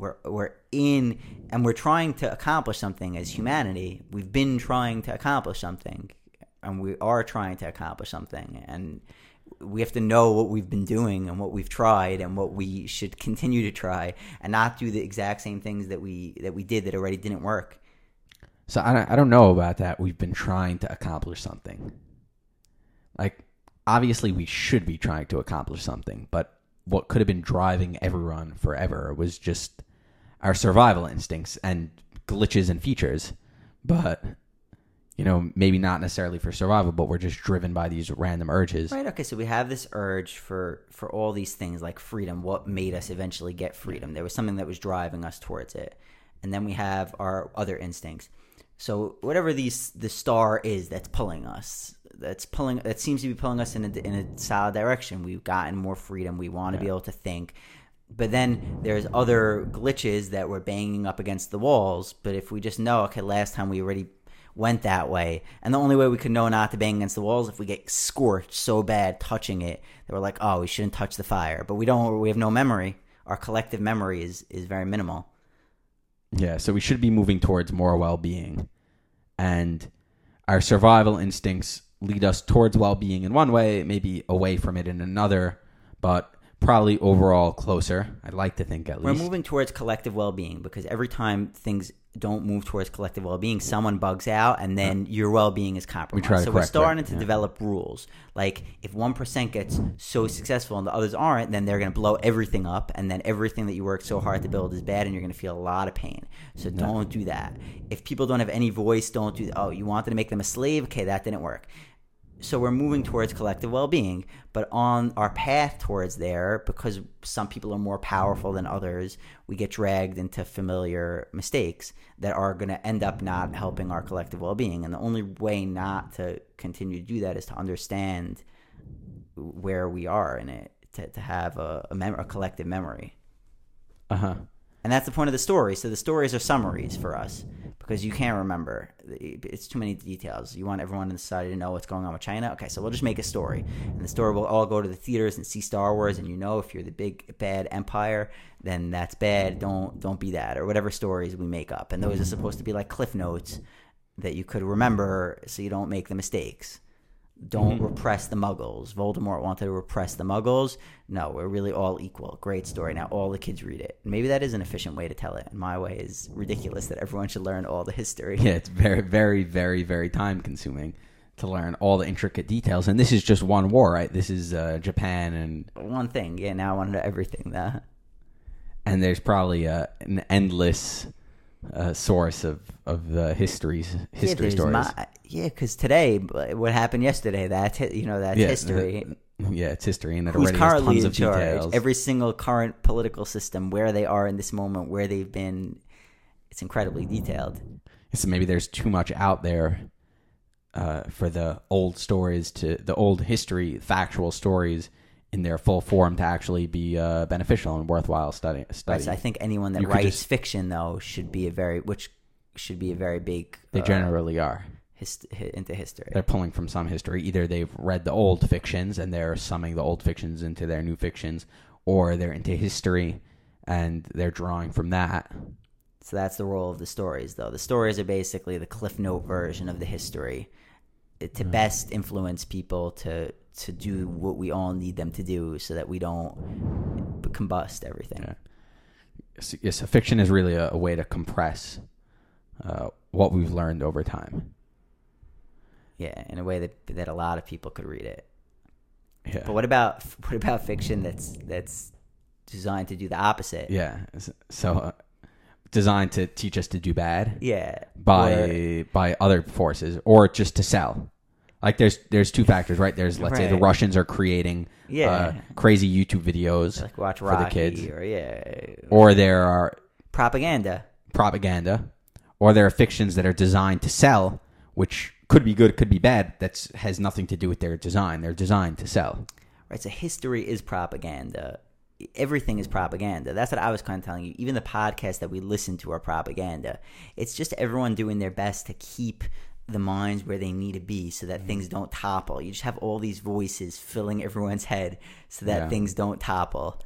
We're we're in, and we're trying to accomplish something as humanity. We've been trying to accomplish something, and we are trying to accomplish something, and we have to know what we've been doing and what we've tried and what we should continue to try, and not do the exact same things that we that we did that already didn't work. So I I don't know about that. We've been trying to accomplish something. Like obviously we should be trying to accomplish something, but what could have been driving everyone forever was just our survival instincts and glitches and features. But you know, maybe not necessarily for survival, but we're just driven by these random urges. Right. Okay. So we have this urge for for all these things like freedom. What made us eventually get freedom? There was something that was driving us towards it, and then we have our other instincts. So whatever these the star is that's pulling us, that's pulling that seems to be pulling us in a, in a solid direction. We've gotten more freedom. We want to be able to think. But then there's other glitches that we're banging up against the walls. But if we just know, okay, last time we already went that way. And the only way we could know not to bang against the walls if we get scorched so bad touching it that we're like, oh, we shouldn't touch the fire. But we don't. We have no memory. Our collective memory is is very minimal. Yeah, so we should be moving towards more well-being, and our survival instincts lead us towards well-being in one way, maybe away from it in another, but probably overall closer. I'd like to think at least. We're least. moving towards collective well being because every time things don't move towards collective well being, someone bugs out and then your well being is compromised. to so we're correct that, starting to yeah. develop rules. Like if one percent gets so successful and the others aren't, then they're gonna blow everything up and then everything that you worked so hard to build is bad and you're gonna feel a lot of pain. So don't do that. If people don't have any voice, don't do oh, you wanted to make them a slave? Okay, that didn't work so we're moving towards collective well-being but on our path towards there because some people are more powerful than others we get dragged into familiar mistakes that are going to end up not helping our collective well-being and the only way not to continue to do that is to understand where we are in it to, to have a, a, mem- a collective memory Uh huh. and that's the point of the story. So the stories are summaries for us because you can't remember. It's too many details. You want everyone in society to know what's going on with China. Okay, so we'll just make a story, and the story will all go to the theaters and see Star Wars. And you know, if you're the big bad empire, then that's bad. Don't don't be that, or whatever stories we make up. And those are supposed to be like cliff notes that you could remember, so you don't make the mistakes. Don't repress the Muggles. Voldemort wanted to repress the Muggles. No, we're really all equal. Great story. Now all the kids read it. Maybe that is an efficient way to tell it. And my way is ridiculous that everyone should learn all the [laughs] history. Yeah, it's very, very, very, very time consuming to learn all the intricate details. And this is just one war, right? This is uh, Japan, and One thing. Yeah, now I want to know everything. That and there's probably uh, an endless uh, source of of the histories, history yeah, stories. My, yeah, because today, what happened yesterday, that's, you know, that's Yeah, history. [laughs] yeah, it's history, and it Who's already has tons in of charge? details. Every single current political system, where they are in this moment, where they've been. It's incredibly detailed. so maybe there's too much out there uh, for the old stories to the old history, factual stories in their full form to actually be uh, beneficial and worthwhile study. study. So I think anyone that You writes just- fiction, though, should be a very which should be a very big. they uh, generally are. hist- into history. They're pulling from some history. Either they've read the old fictions and they're summing the old fictions into their new fictions, or they're into history and they're drawing from that. So that's the role of the stories, though. The stories are basically the Cliff Note version of the history, it- to best influence people to to do what we all need them to do, so that we don't combust everything. Yeah. Fiction is really a, a way to compress uh, what we've learned over time. Yeah, in a way that that a lot of people could read it. Yeah. But what about [laughs] what about fiction that's that's designed to do the opposite? Yeah. So uh, designed to teach us to do bad Yeah. by Or- by other forces or just to sell. Like there's there's two factors, right? There's let's say the Right. Russians are creating Yeah. uh, crazy YouTube videos like watch for Rocky the kids, or yeah, or there are propaganda. propaganda, or there are fictions that are designed to sell, which could be good, could be bad. That's has nothing to do with their design. They're designed to sell. Right. So history is propaganda. Everything is propaganda. That's what I was kind of telling you. Even the podcasts that we listen to are propaganda. It's just everyone doing their best to keep the minds where they need to be so that things mm. don't topple. You just have all these voices filling everyone's head so that Yeah. things don't topple.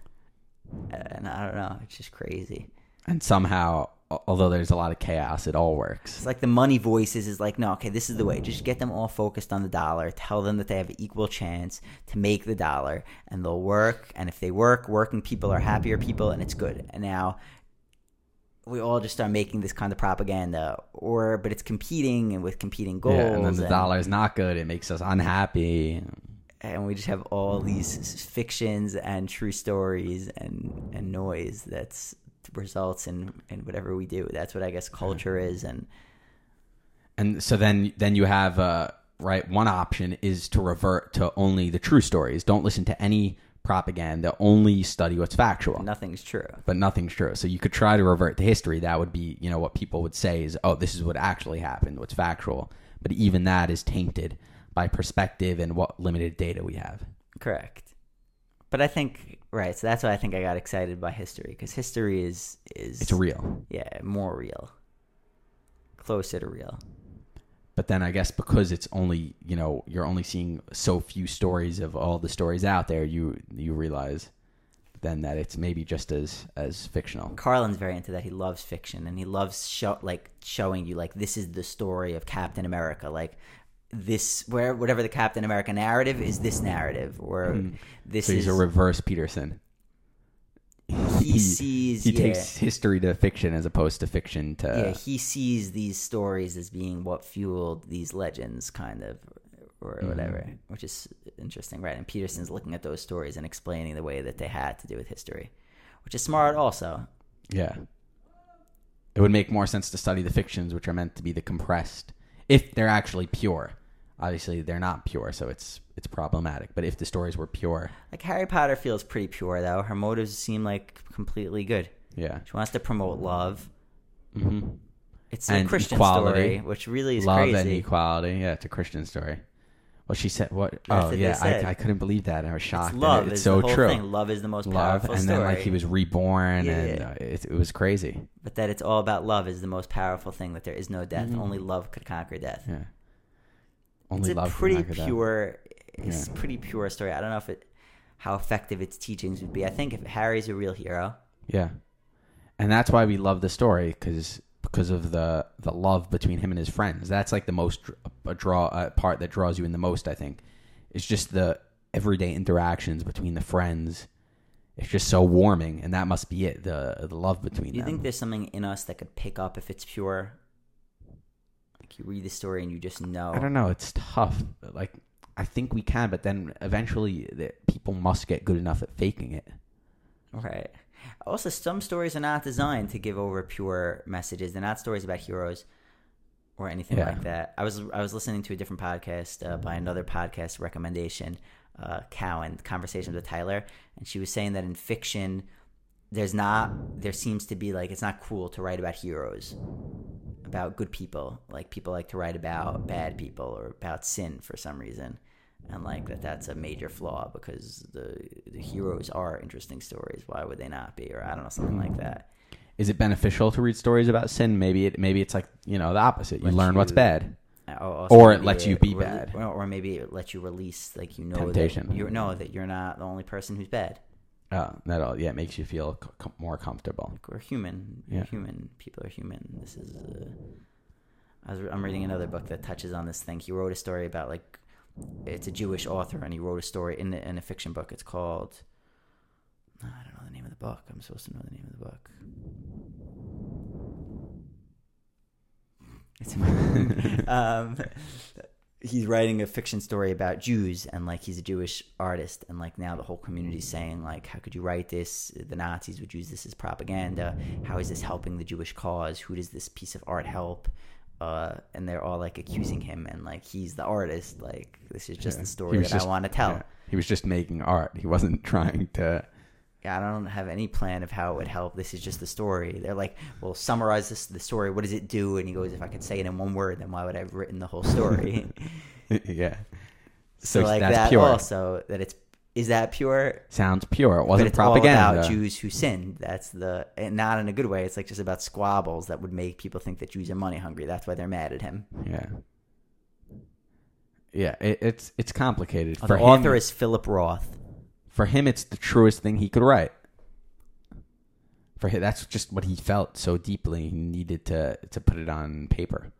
And I don't know. It's just crazy. And somehow, although there's a lot of chaos, it all works. It's like the money voices is like, no, okay, this is the way. Just get them all focused on the dollar. Tell them that they have an equal chance to make the dollar, and they'll work. And if they work, working people are happier people, and it's good. And now we all just start making this kind of propaganda, or but it's competing and with competing goals. Yeah, and then the and- dollar is not good. It makes us unhappy. and we just have all these fictions and true stories and and noise that's results in in whatever we do. That's what I guess culture is, and and so then then you have uh, right one option is to revert to only the true stories. Don't listen to any propaganda. Only study what's factual. Nothing's true. but nothing's true. So you could try to revert to history. That would be, you know, what people would say is, oh, this is what actually happened, what's factual. But even that is tainted by perspective and what limited data we have. Correct. But I think right. So that's why I think I got excited by history because history is is It's real. yeah more real, closer to real. But then I guess because it's only, you know, you're only seeing so few stories of all the stories out there, you you realize then that it's maybe just as as fictional. Carlin's very into that. He loves fiction and he loves show like showing you like this is the story of Captain America. Like this where whatever the Captain America narrative is this narrative or this Hmm. So he's is a reverse Peterson. He sees he yeah, takes history to fiction as opposed to fiction to yeah he sees these stories as being what fueled these legends kind of or Mm-hmm. whatever which is interesting right and peterson's looking at those stories and explaining the way that they had to do with history which is smart also Yeah. It would make more sense to study the fictions, which are meant to be the compressed, if they're actually pure. Obviously, they're not pure, so it's it's problematic. But if the stories were pure, like harry potter feels pretty pure though her motives seem like completely good yeah, she wants to promote love hmm it's a christian equality. story which really is love and equality. Yeah, it's a Christian story. Well, she said what? That's oh, what yeah. I, I couldn't believe that. I was shocked. it's love it- it's is so the whole true. thing love is the most Love, powerful and story then like he was reborn, Yeah. and uh, it, it was crazy. but that it's all about love is the most powerful thing that there is no death Mhm. only love could conquer death Yeah. Only it's a pretty pure it's Yeah. pretty pure story i don't know if it how effective its teachings would be i think if harry's a real hero Yeah, and that's why we love the story because because of the the love between him and his friends. That's like the most a draw uh, part that draws you in the most. I think it's just the everyday interactions between the friends. It's just so warming, and that must be it. The the love between do you them. think there's something in us that could pick up if it's pure like you read the story and you just know I don't know. It's tough. Like I think we can, but then eventually the, people must get good enough at faking it. right also some stories are not designed to give over pure messages they're not stories about heroes or anything Yeah. like that i was i was listening to a different podcast uh, by another podcast recommendation uh Cowen conversations with tyler and she was saying that in fiction there's not there seems to be like it's not cool to write about heroes about good people like people like to write about bad people or about sin for some reason and like that that's a major flaw because the, the heroes are interesting stories why would they not be or i don't know something like that Is it beneficial to read stories about sin? Maybe it maybe it's like you know the opposite. You Let learn what's bad. or, it lets you be rele- bad. or, or maybe it lets you release like you know Temptation. that you know that you're not the only person who's bad Oh, that all yeah, it makes you feel com- more comfortable. Like, we're human. We're Yeah. human. People are human. This is. Uh, I was. I'm reading another book that touches on this thing. He wrote a story about like, it's a Jewish author, and he wrote a story in the, in a fiction book. It's called. I don't know the name of the book. I'm supposed to know the name of the book. It's [laughs] [laughs] um, he's writing a fiction story about Jews and like he's a Jewish artist and like now the whole community's saying like how could you write this the Nazis would use this as propaganda how is this helping the Jewish cause who does this piece of art help uh, and they're all like accusing him and like he's the artist like this is just Yeah. the story that just- I want to tell yeah. He was just making art. He wasn't [laughs] trying to. Yeah, I don't have any plan of how it would help. This is just the story. They're like, well, summarize this the story. What does it do? And he goes, if I could say it in one word, then why would I have written the whole story? [laughs] [laughs] yeah. so, So like that's that pure. also that it's is that pure? Sounds pure. It wasn't propaganda. about Jews who sinned. That's the and not in a good way. It's like just about squabbles that would make people think that Jews are money hungry. That's why they're mad at him. Yeah. Yeah, it, it's it's complicated. Oh, for the him, author is Philip Roth. For him, it's the truest thing he could write. For him, that's just what he felt so deeply. He needed to to put it on paper.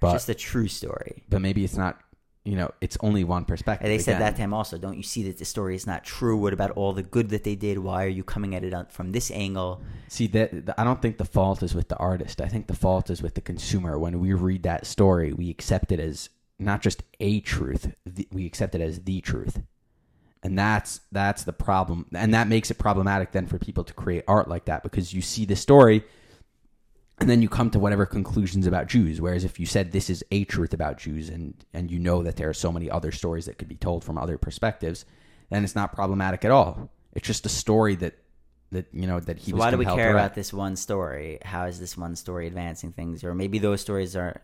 But just a true story. but maybe it's not. You know, it's only one perspective. And they said Again, that to him also. Don't you see that the story is not true? What about all the good that they did? Why are you coming at it from this angle? See that I don't think the fault is with the artist. I think the fault is with the consumer. When we read that story, we accept it as not just a truth; the, we accept it as the truth, and that's that's the problem. And that makes it problematic then for people to create art like that because you see the story, and then you come to whatever conclusions about Jews. Whereas if you said this is a truth about Jews, and and you know that there are so many other stories that could be told from other perspectives, then it's not problematic at all. It's just a story that that you know that he So was why do we care about this one story? How is this one story advancing things? Or maybe those stories are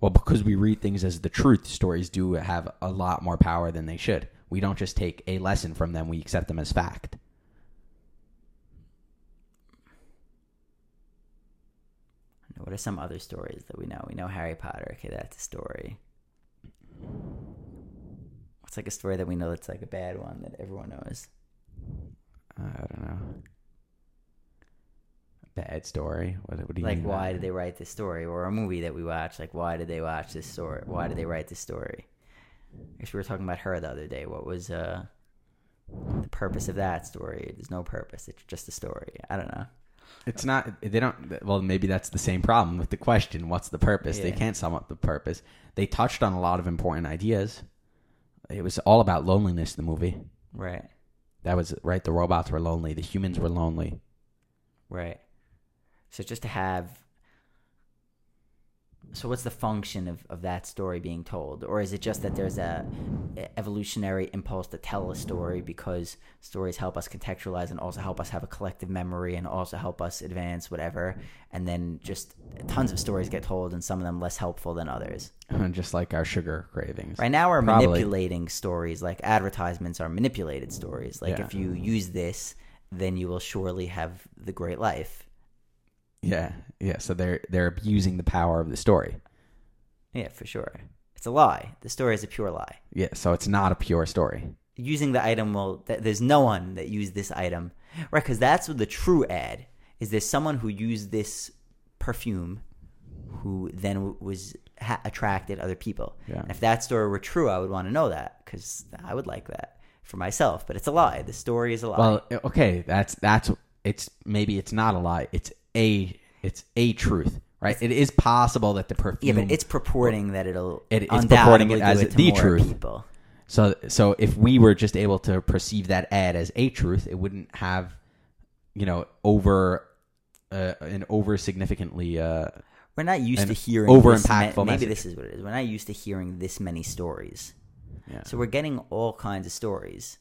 Well, because we read things as the truth, stories do have a lot more power than they should. We don't just take a lesson from them; we accept them as fact. what are some other stories that we know? We know Harry Potter. Okay, that's a story. What's like a story that we know that's like a bad one that everyone knows? Uh, I don't know. Bad story. What, what do you Like, why did they write this story? Or a movie that we watch. Like, why did they watch this story? Why did they write this story? I guess we were talking about her the other day. What was uh, the purpose of that story? There's no purpose. It's just a story. I don't know. It's not. They don't. Well, maybe that's the same problem with the question. What's the purpose? They can't sum up the purpose. They touched on a lot of important ideas. It was all about loneliness. The movie. Right. That was right. The robots were lonely. The humans were lonely. Right. So just to have. So what's the function of, of that story being told, or is it just that there's a evolutionary impulse to tell a story because stories help us contextualize and also help us have a collective memory and also help us advance whatever, and then just tons of stories get told and some of them less helpful than others. [laughs] just like our sugar cravings. Right now we're Probably. manipulating stories like advertisements are manipulated stories. Like Yeah. if you use this, then you will surely have the great life. Yeah. Yeah. So they're they're abusing the power of the story. Yeah, for sure. It's a lie. The story is a pure lie. Yeah. So it's not a pure story. Using the item will. Th- there's no one that used this item, right? Because that's what the true ad is. There's someone who used this perfume, who then w- was ha- attracted other people. Yeah. And if that story were true, I would want to know that because I would like that for myself. But it's a lie. The story is a lie. Well, okay, that's that's it's maybe it's not a lie. It's a it's a truth, right? it is possible that the perfume. yeah, but it's purporting that it'll It- it's purporting it as it the truth. People. so so if we were just able to perceive that ad as a truth, it wouldn't have, you know, over uh, an over significantly. Uh, We're not used to hearing over this ma- impactful Maybe message. this is what it is. We're not used to hearing this many stories. yeah. So we're getting all kinds of stories.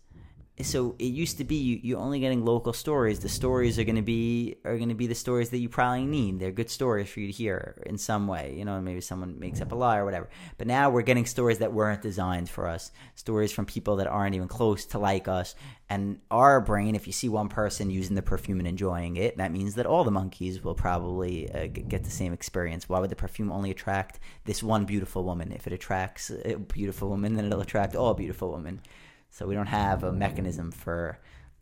So it used to be you, you're only getting local stories. The stories are going to be are going to be the stories that you probably need. They're good stories for you to hear in some way. You know, maybe someone makes up a lie or whatever. But now we're getting stories that weren't designed for us. Stories from people that aren't even close to like us. And our brain, if you see one person using the perfume and enjoying it, that means that all the monkeys will probably uh, get the same experience. Why would the perfume only attract this one beautiful woman? If it attracts a beautiful woman, then it'll attract all beautiful women. So we don't have a mechanism for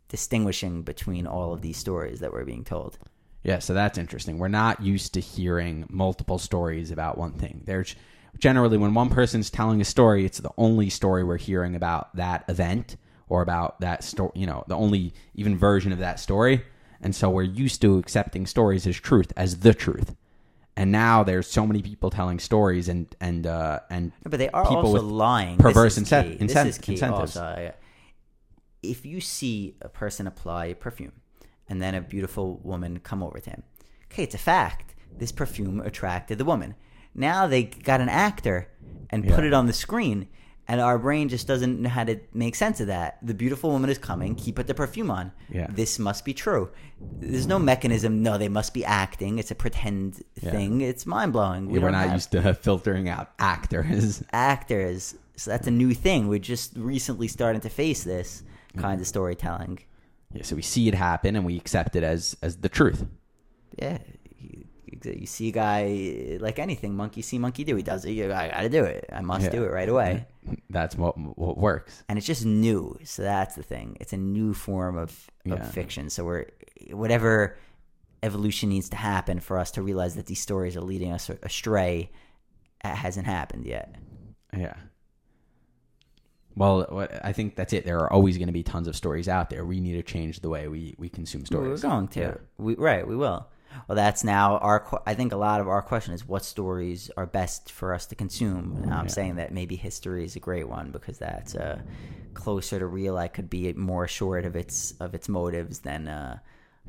distinguishing between all of these stories that we're being told. Yeah, so that's interesting. We're not used to hearing multiple stories about one thing. There's generally when one person's telling a story, it's the only story we're hearing about that event or about that story, you know, the only even version of that story. And so we're used to accepting stories as truth, as the truth. And now there's so many people telling stories and and uh and But they are people also lying. perverse incent- incent- this is key incentives. also. If you see a person apply perfume and then a beautiful woman come over to him, okay, it's a fact. This perfume attracted the woman. Now they got an actor and put it on the screen, and our brain just doesn't know how to make sense of that. The beautiful woman is coming. He put the perfume on. Yeah. This must be true. There's no mechanism. No, they must be acting. It's a pretend Yeah. thing. It's mind blowing. we're not used to [laughs] filtering out actors. actors. So that's a new thing. We're just recently starting to face this kind of storytelling. Yeah, so we see it happen and we accept it as as the truth. Yeah. You, see a guy eh, like anything, monkey see, monkey do. He does it. You, I got to do it. I must Yeah. do it right away. That's what what works. And it's just new. So that's the thing. It's a new form of, of Yeah. fiction. So we're whatever evolution needs to happen for us to realize that these stories are leading us astray hasn't happened yet. Yeah. Well, I think that's it. There are always going to be tons of stories out there. We need to change the way we, we consume stories. We're going to. Yeah. We, right, we will. Well, that's now our. I think a lot of our question is what stories are best for us to consume. Now, I'm Yeah. saying that maybe history is a great one because that's uh, closer to real. I could be more assured of its of its motives than. Uh,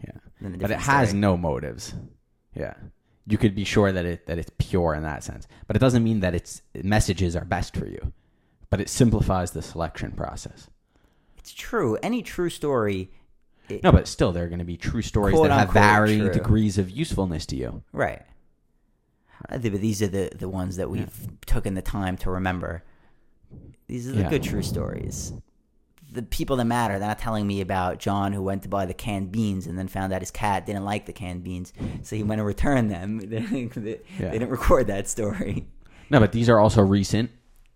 Yeah. than But it has story. no motives. Yeah. You could be sure that it that it's pure in that sense. But it doesn't mean that its messages are best for you. But it simplifies the selection process. It's true. Any true story, it- No, but still there are going to be true stories that have varying true. degrees of usefulness to you. right? I think, but these are the the ones that we've taken the time to remember. These are the Yeah. good true stories. The people that matter. They're not telling me about John who went to buy the canned beans and then found out his cat didn't like the canned beans, so he went and returned them. [laughs] they, they Yeah. didn't record that story. No, but these are also recent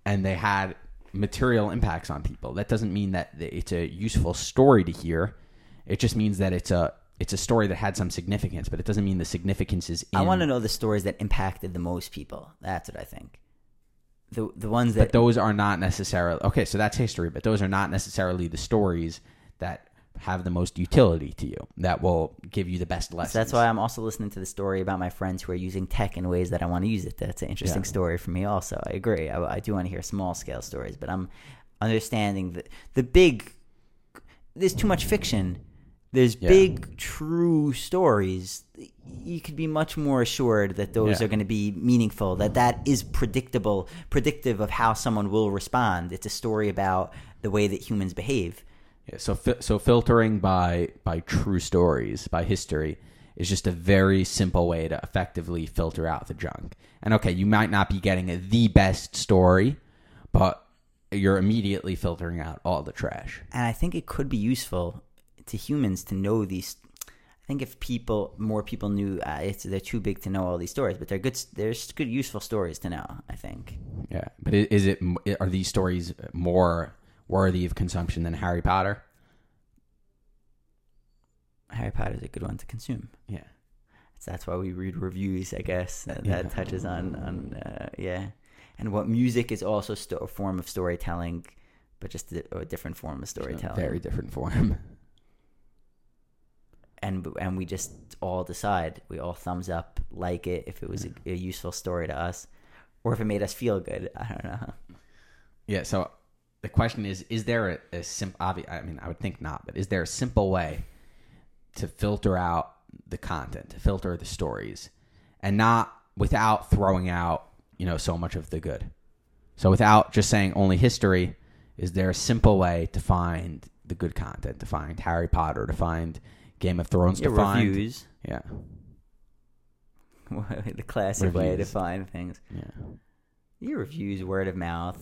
and they had material impacts on people. That doesn't mean that it's a useful story to hear. It just means that it's a it's a story that had some significance, but it doesn't mean the significance is in I want to know the stories that impacted the most people. That's what I think. The the ones that But those are not necessarily okay. So that's history, but those are not necessarily the stories that have the most utility to you. That will give you the best lessons. So that's why I'm also listening to the story about my friends who are using tech in ways that I want to use it. That's an interesting Yeah. story for me. Also, I agree. I, I do want to hear small scale stories, but I'm understanding the the big. There's too much fiction. There's Yeah. big true stories. You could be much more assured that those Yeah. are going to be meaningful. That that is predictable, predictive of how someone will respond. It's a story about the way that humans behave. Yeah, so fi- so filtering by by true stories, by history is just a very simple way to effectively filter out the junk. And okay, you might not be getting the best story, but you're immediately filtering out all the trash. and I think it could be useful to humans to know these. I think if people, more people knew, uh, it's they're too big to know all these stories, but they're good. There's good, useful stories to know. I think. Yeah, but is it are these stories more worthy of consumption than Harry Potter? Harry Potter is a good one to consume. Yeah. So that's why we read reviews. I guess that, Yeah. that touches on on uh, yeah, and what music is also a form of storytelling, but just a, a different form of storytelling. Very different form. [laughs] and and we just all decide. We all thumbs up, like it if it was a, a useful story to us, or if it made us feel good. I don't know. Yeah. So the question is: Is there a, a simple? I mean, I would think not, but is there a simple way to filter out the content, to filter the stories, and not without throwing out you know so much of the good? So without just saying only history, is there a simple way to find the good content, to find Harry Potter, to find Game of Thrones, Yeah, to find reviews. yeah, [laughs] the classic way to Reviews. find things. yeah. Your reviews, word of mouth.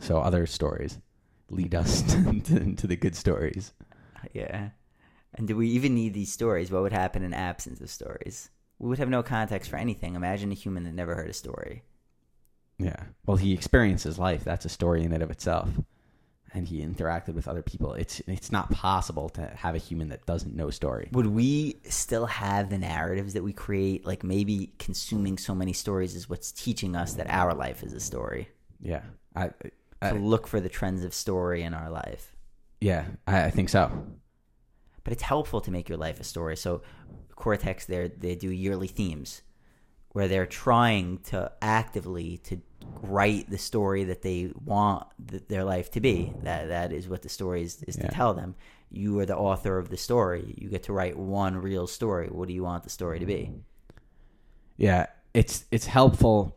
So other stories lead us [laughs] to, to the good stories. Yeah. And do we even need these stories? What would happen in absence of stories? We would have no context for anything. Imagine a human that never heard a story. Yeah. Well, he experiences life. That's a story in and of itself. And he interacted with other people. It's it's not possible to have a human that doesn't know story. Would we still have the narratives that we create? Like maybe consuming so many stories is what's teaching us that our life is a story. Yeah. I, I To look for the trends of story in our life. yeah, I, I think so. but it's helpful to make your life a story. So Cortex there they do yearly themes where they're trying to actively to write the story that they want th- their life to be. That that is what the story is, is Yeah. to tell them. You are the author of the story. You get to write one real story. What do you want the story to be? Yeah, it's it's helpful,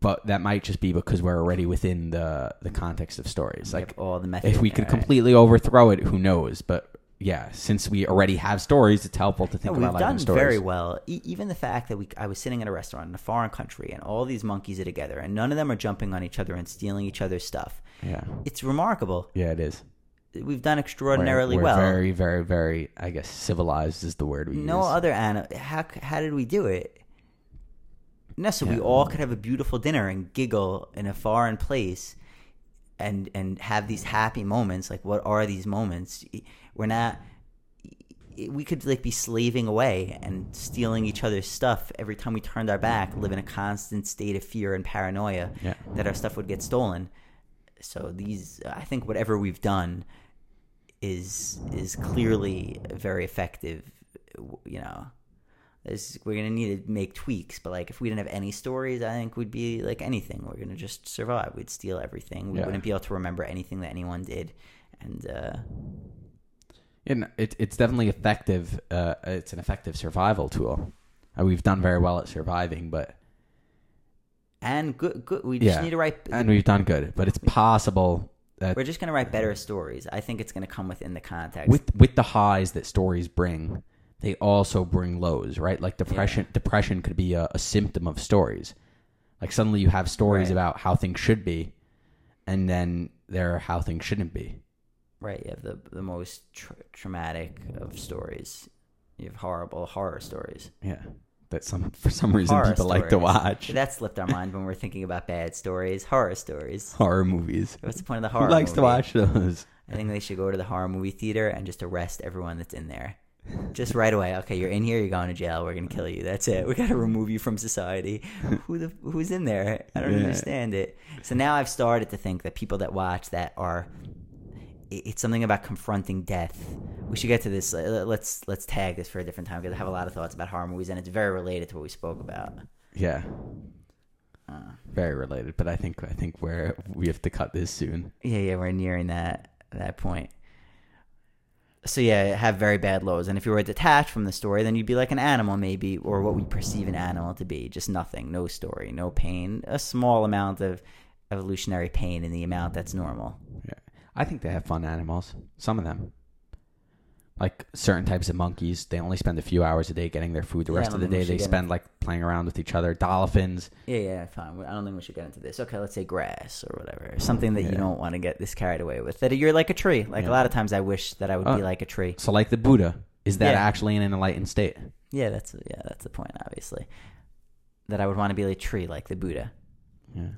but that might just be because we're already within the the context of stories. Like all the methods. if we could completely overthrow it, who knows? But yeah, since we already have stories, it's helpful to think No, about we've done stories. very well. E- even the fact that we, I was sitting in a restaurant in a foreign country, and all these monkeys are together, and none of them are jumping on each other and stealing each other's stuff. Yeah, It's remarkable. yeah, it is. We've done We're- extraordinarily we're well. Very, very, very. I guess civilized is the word we no use. No other animal. How how did we do it? No, so we all could have a beautiful dinner and giggle in a foreign place, and and have these happy moments. Like, what are these moments? We're not. We could like be slaving away and stealing each other's stuff every time we turned our back. Live in a constant state of fear and paranoia Yeah. that our stuff would get stolen. So these, I think, whatever we've done is is clearly very effective. You know, There's- we're gonna need to make tweaks, but like if we didn't have any stories, I think we'd be like anything. We're gonna just survive. We'd steal everything. We Yeah. wouldn't be able to remember anything that anyone did, and uh, And it, it's definitely effective. Uh, it's an effective survival tool. Uh, we've done very well at surviving, but And good, good. We just Yeah. need to write. and we've done good. But it's possible that we're just gonna write better stories. I think it's gonna come within the context. with with the highs that stories bring, they also bring lows, right? Like depression. Depression could be a, a symptom of stories. Like suddenly you have stories Right. about how things should be, and then there are how things shouldn't be. Right. You have the the most tra- traumatic of stories. You have horrible horror stories. Yeah, that some for some reason Horror people like to watch That slipped our mind when we're thinking about bad stories, horror stories. [laughs] horror movies. What's the point of the Who horror? likes to watch those? I think they should go to the horror movie theater and just arrest everyone that's in there. Just right away. Okay, you're in here. You're going to jail. We're gonna kill you. That's it. We gotta remove you from society. Who the who's in there? I don't Yeah. understand it. So now I've started to think that people that watch that are. It's something about confronting death. We should get to this. uh, Let's let's tag this for a different time because I have a lot of thoughts about horror movies and it's very related to what we spoke about. Yeah, Uh, very related. But I think I think we're we have to cut this soon. Yeah, yeah, we're nearing that that point. So yeah, have very bad lows, and if you were detached from the story, then you'd be like an animal, maybe, or what we perceive an animal to be, just nothing, no story, no pain, a small amount of evolutionary pain in the amount that's normal. Yeah, I think they have fun animals. Some of them, like certain types of monkeys, they only spend a few hours a day getting their food. The Yeah, I rest don't of the think we day they get spend like playing around with each other. Dolphins. Yeah, yeah, fine. I don't think we should get into this. Okay, let's say grass or whatever, something that you Yeah. don't want to get this carried away with. That you're like a tree. Like Yeah. a lot of times, I wish that I would Uh, be like a tree. So like the Buddha, is that Yeah. actually in an enlightened state? Yeah, that's yeah, that's the point. Obviously, that I would want to be like a tree, like the Buddha. Yeah.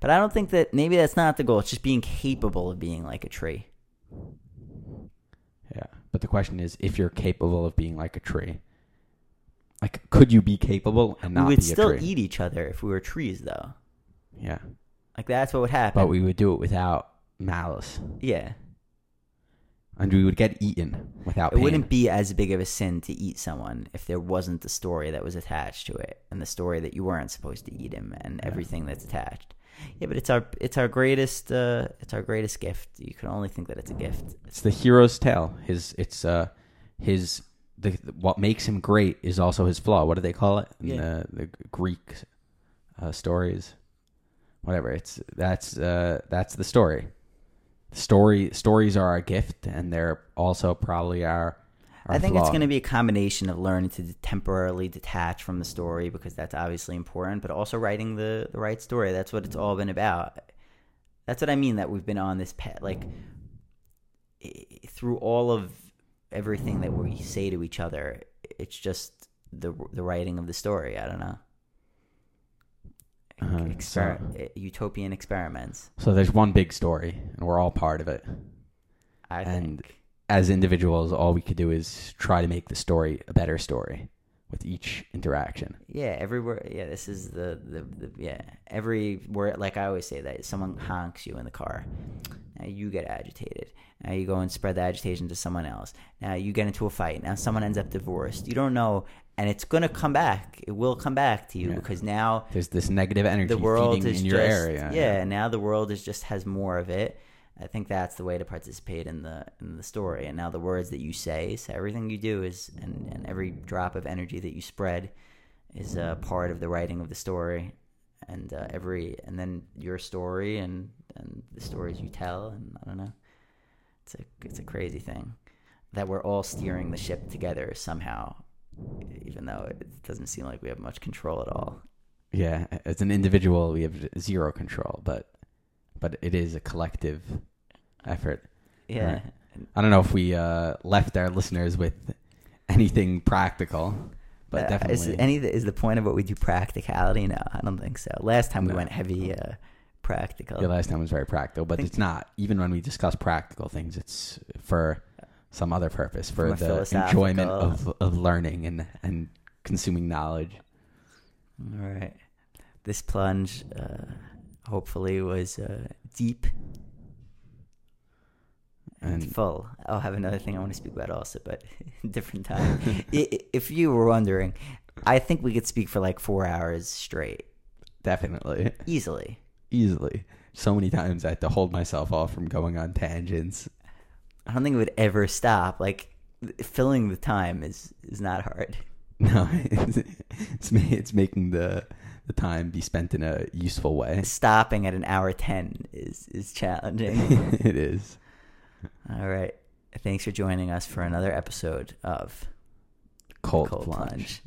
But I don't think that maybe that's not the goal. It's just being capable of being like a tree. Yeah. But the question is, if you're capable of being like a tree, like could you be capable and not we would still tree? eat each other if we were trees, though. Yeah. Like that's what would happen. But we would do it without malice, yeah, and we would get eaten without. it pain. wouldn't be as big of a sin to eat someone if there wasn't the story that was attached to it, and the story that you weren't supposed to eat him, and Yeah. everything that's attached. Yeah, but it's our it's our greatest uh, it's our greatest gift. You can only think that it's a gift. It's the hero's tale. His it's uh his the what makes him great is also his flaw. What do they call it in Yeah. the, the Greek uh, stories? Whatever. It's that's uh that's the story. Story stories are our gift, and they're also probably our. I think it's going to be a combination of learning to temporarily detach from the story because that's obviously important, but also writing the the right story. That's what it's all been about. That's what I mean that we've been on this path, like through all of everything that we say to each other. It's just the the writing of the story. I don't know. Uh-huh, Exper- utopian experiments. So there's one big story, and we're all part of it. I And- think. As individuals, all we could do is try to make the story a better story with each interaction. Yeah, everywhere. Yeah, this is the, the, the yeah every word. Like I always say that someone honks you in the car, now you get agitated. Now you go and spread the agitation to someone else. Now you get into a fight. Now someone ends up divorced. You don't know, and it's gonna come back. It will come back to you Yeah. because now There's this negative energy the world feeding is in just your area. yeah. Now the world is just has more of it. I think that's the way to participate in the in the story. And now the words that you say, so everything you do is, and, and every drop of energy that you spread is a part of the writing of the story. And uh, every and then your story and and the stories you tell, and I don't know. It's a it's a crazy thing that we're all steering the ship together somehow, even though it doesn't seem like we have much control at all. yeah as an individual we have zero control but but it is a collective effort Yeah. Right. i don't know if we uh left our listeners with anything practical but Uh, definitely is any is the point of what we do practicality? No, I don't think so. Last time we went heavy uh, practical. the last time was very practical but it's not even when we discuss practical things it's for some other purpose for the enjoyment of, of learning and and consuming knowledge All right. This plunge, uh, hopefully, was uh, deep and, And- full. I'll have another thing I want to speak about also, but [laughs] different time. [laughs] If you were wondering, I think we could speak for like four hours straight, definitely easily. easily so many times i had to hold myself off from going on tangents I don't think it would ever stop. Like filling the time is is not hard. [laughs] No, it's it's, it's making the the time be spent in a useful way. Stopping at an hour ten is is challenging. [laughs] it is. All right. Thanks for joining us for another episode of Cold, Cold plunge. Plunge.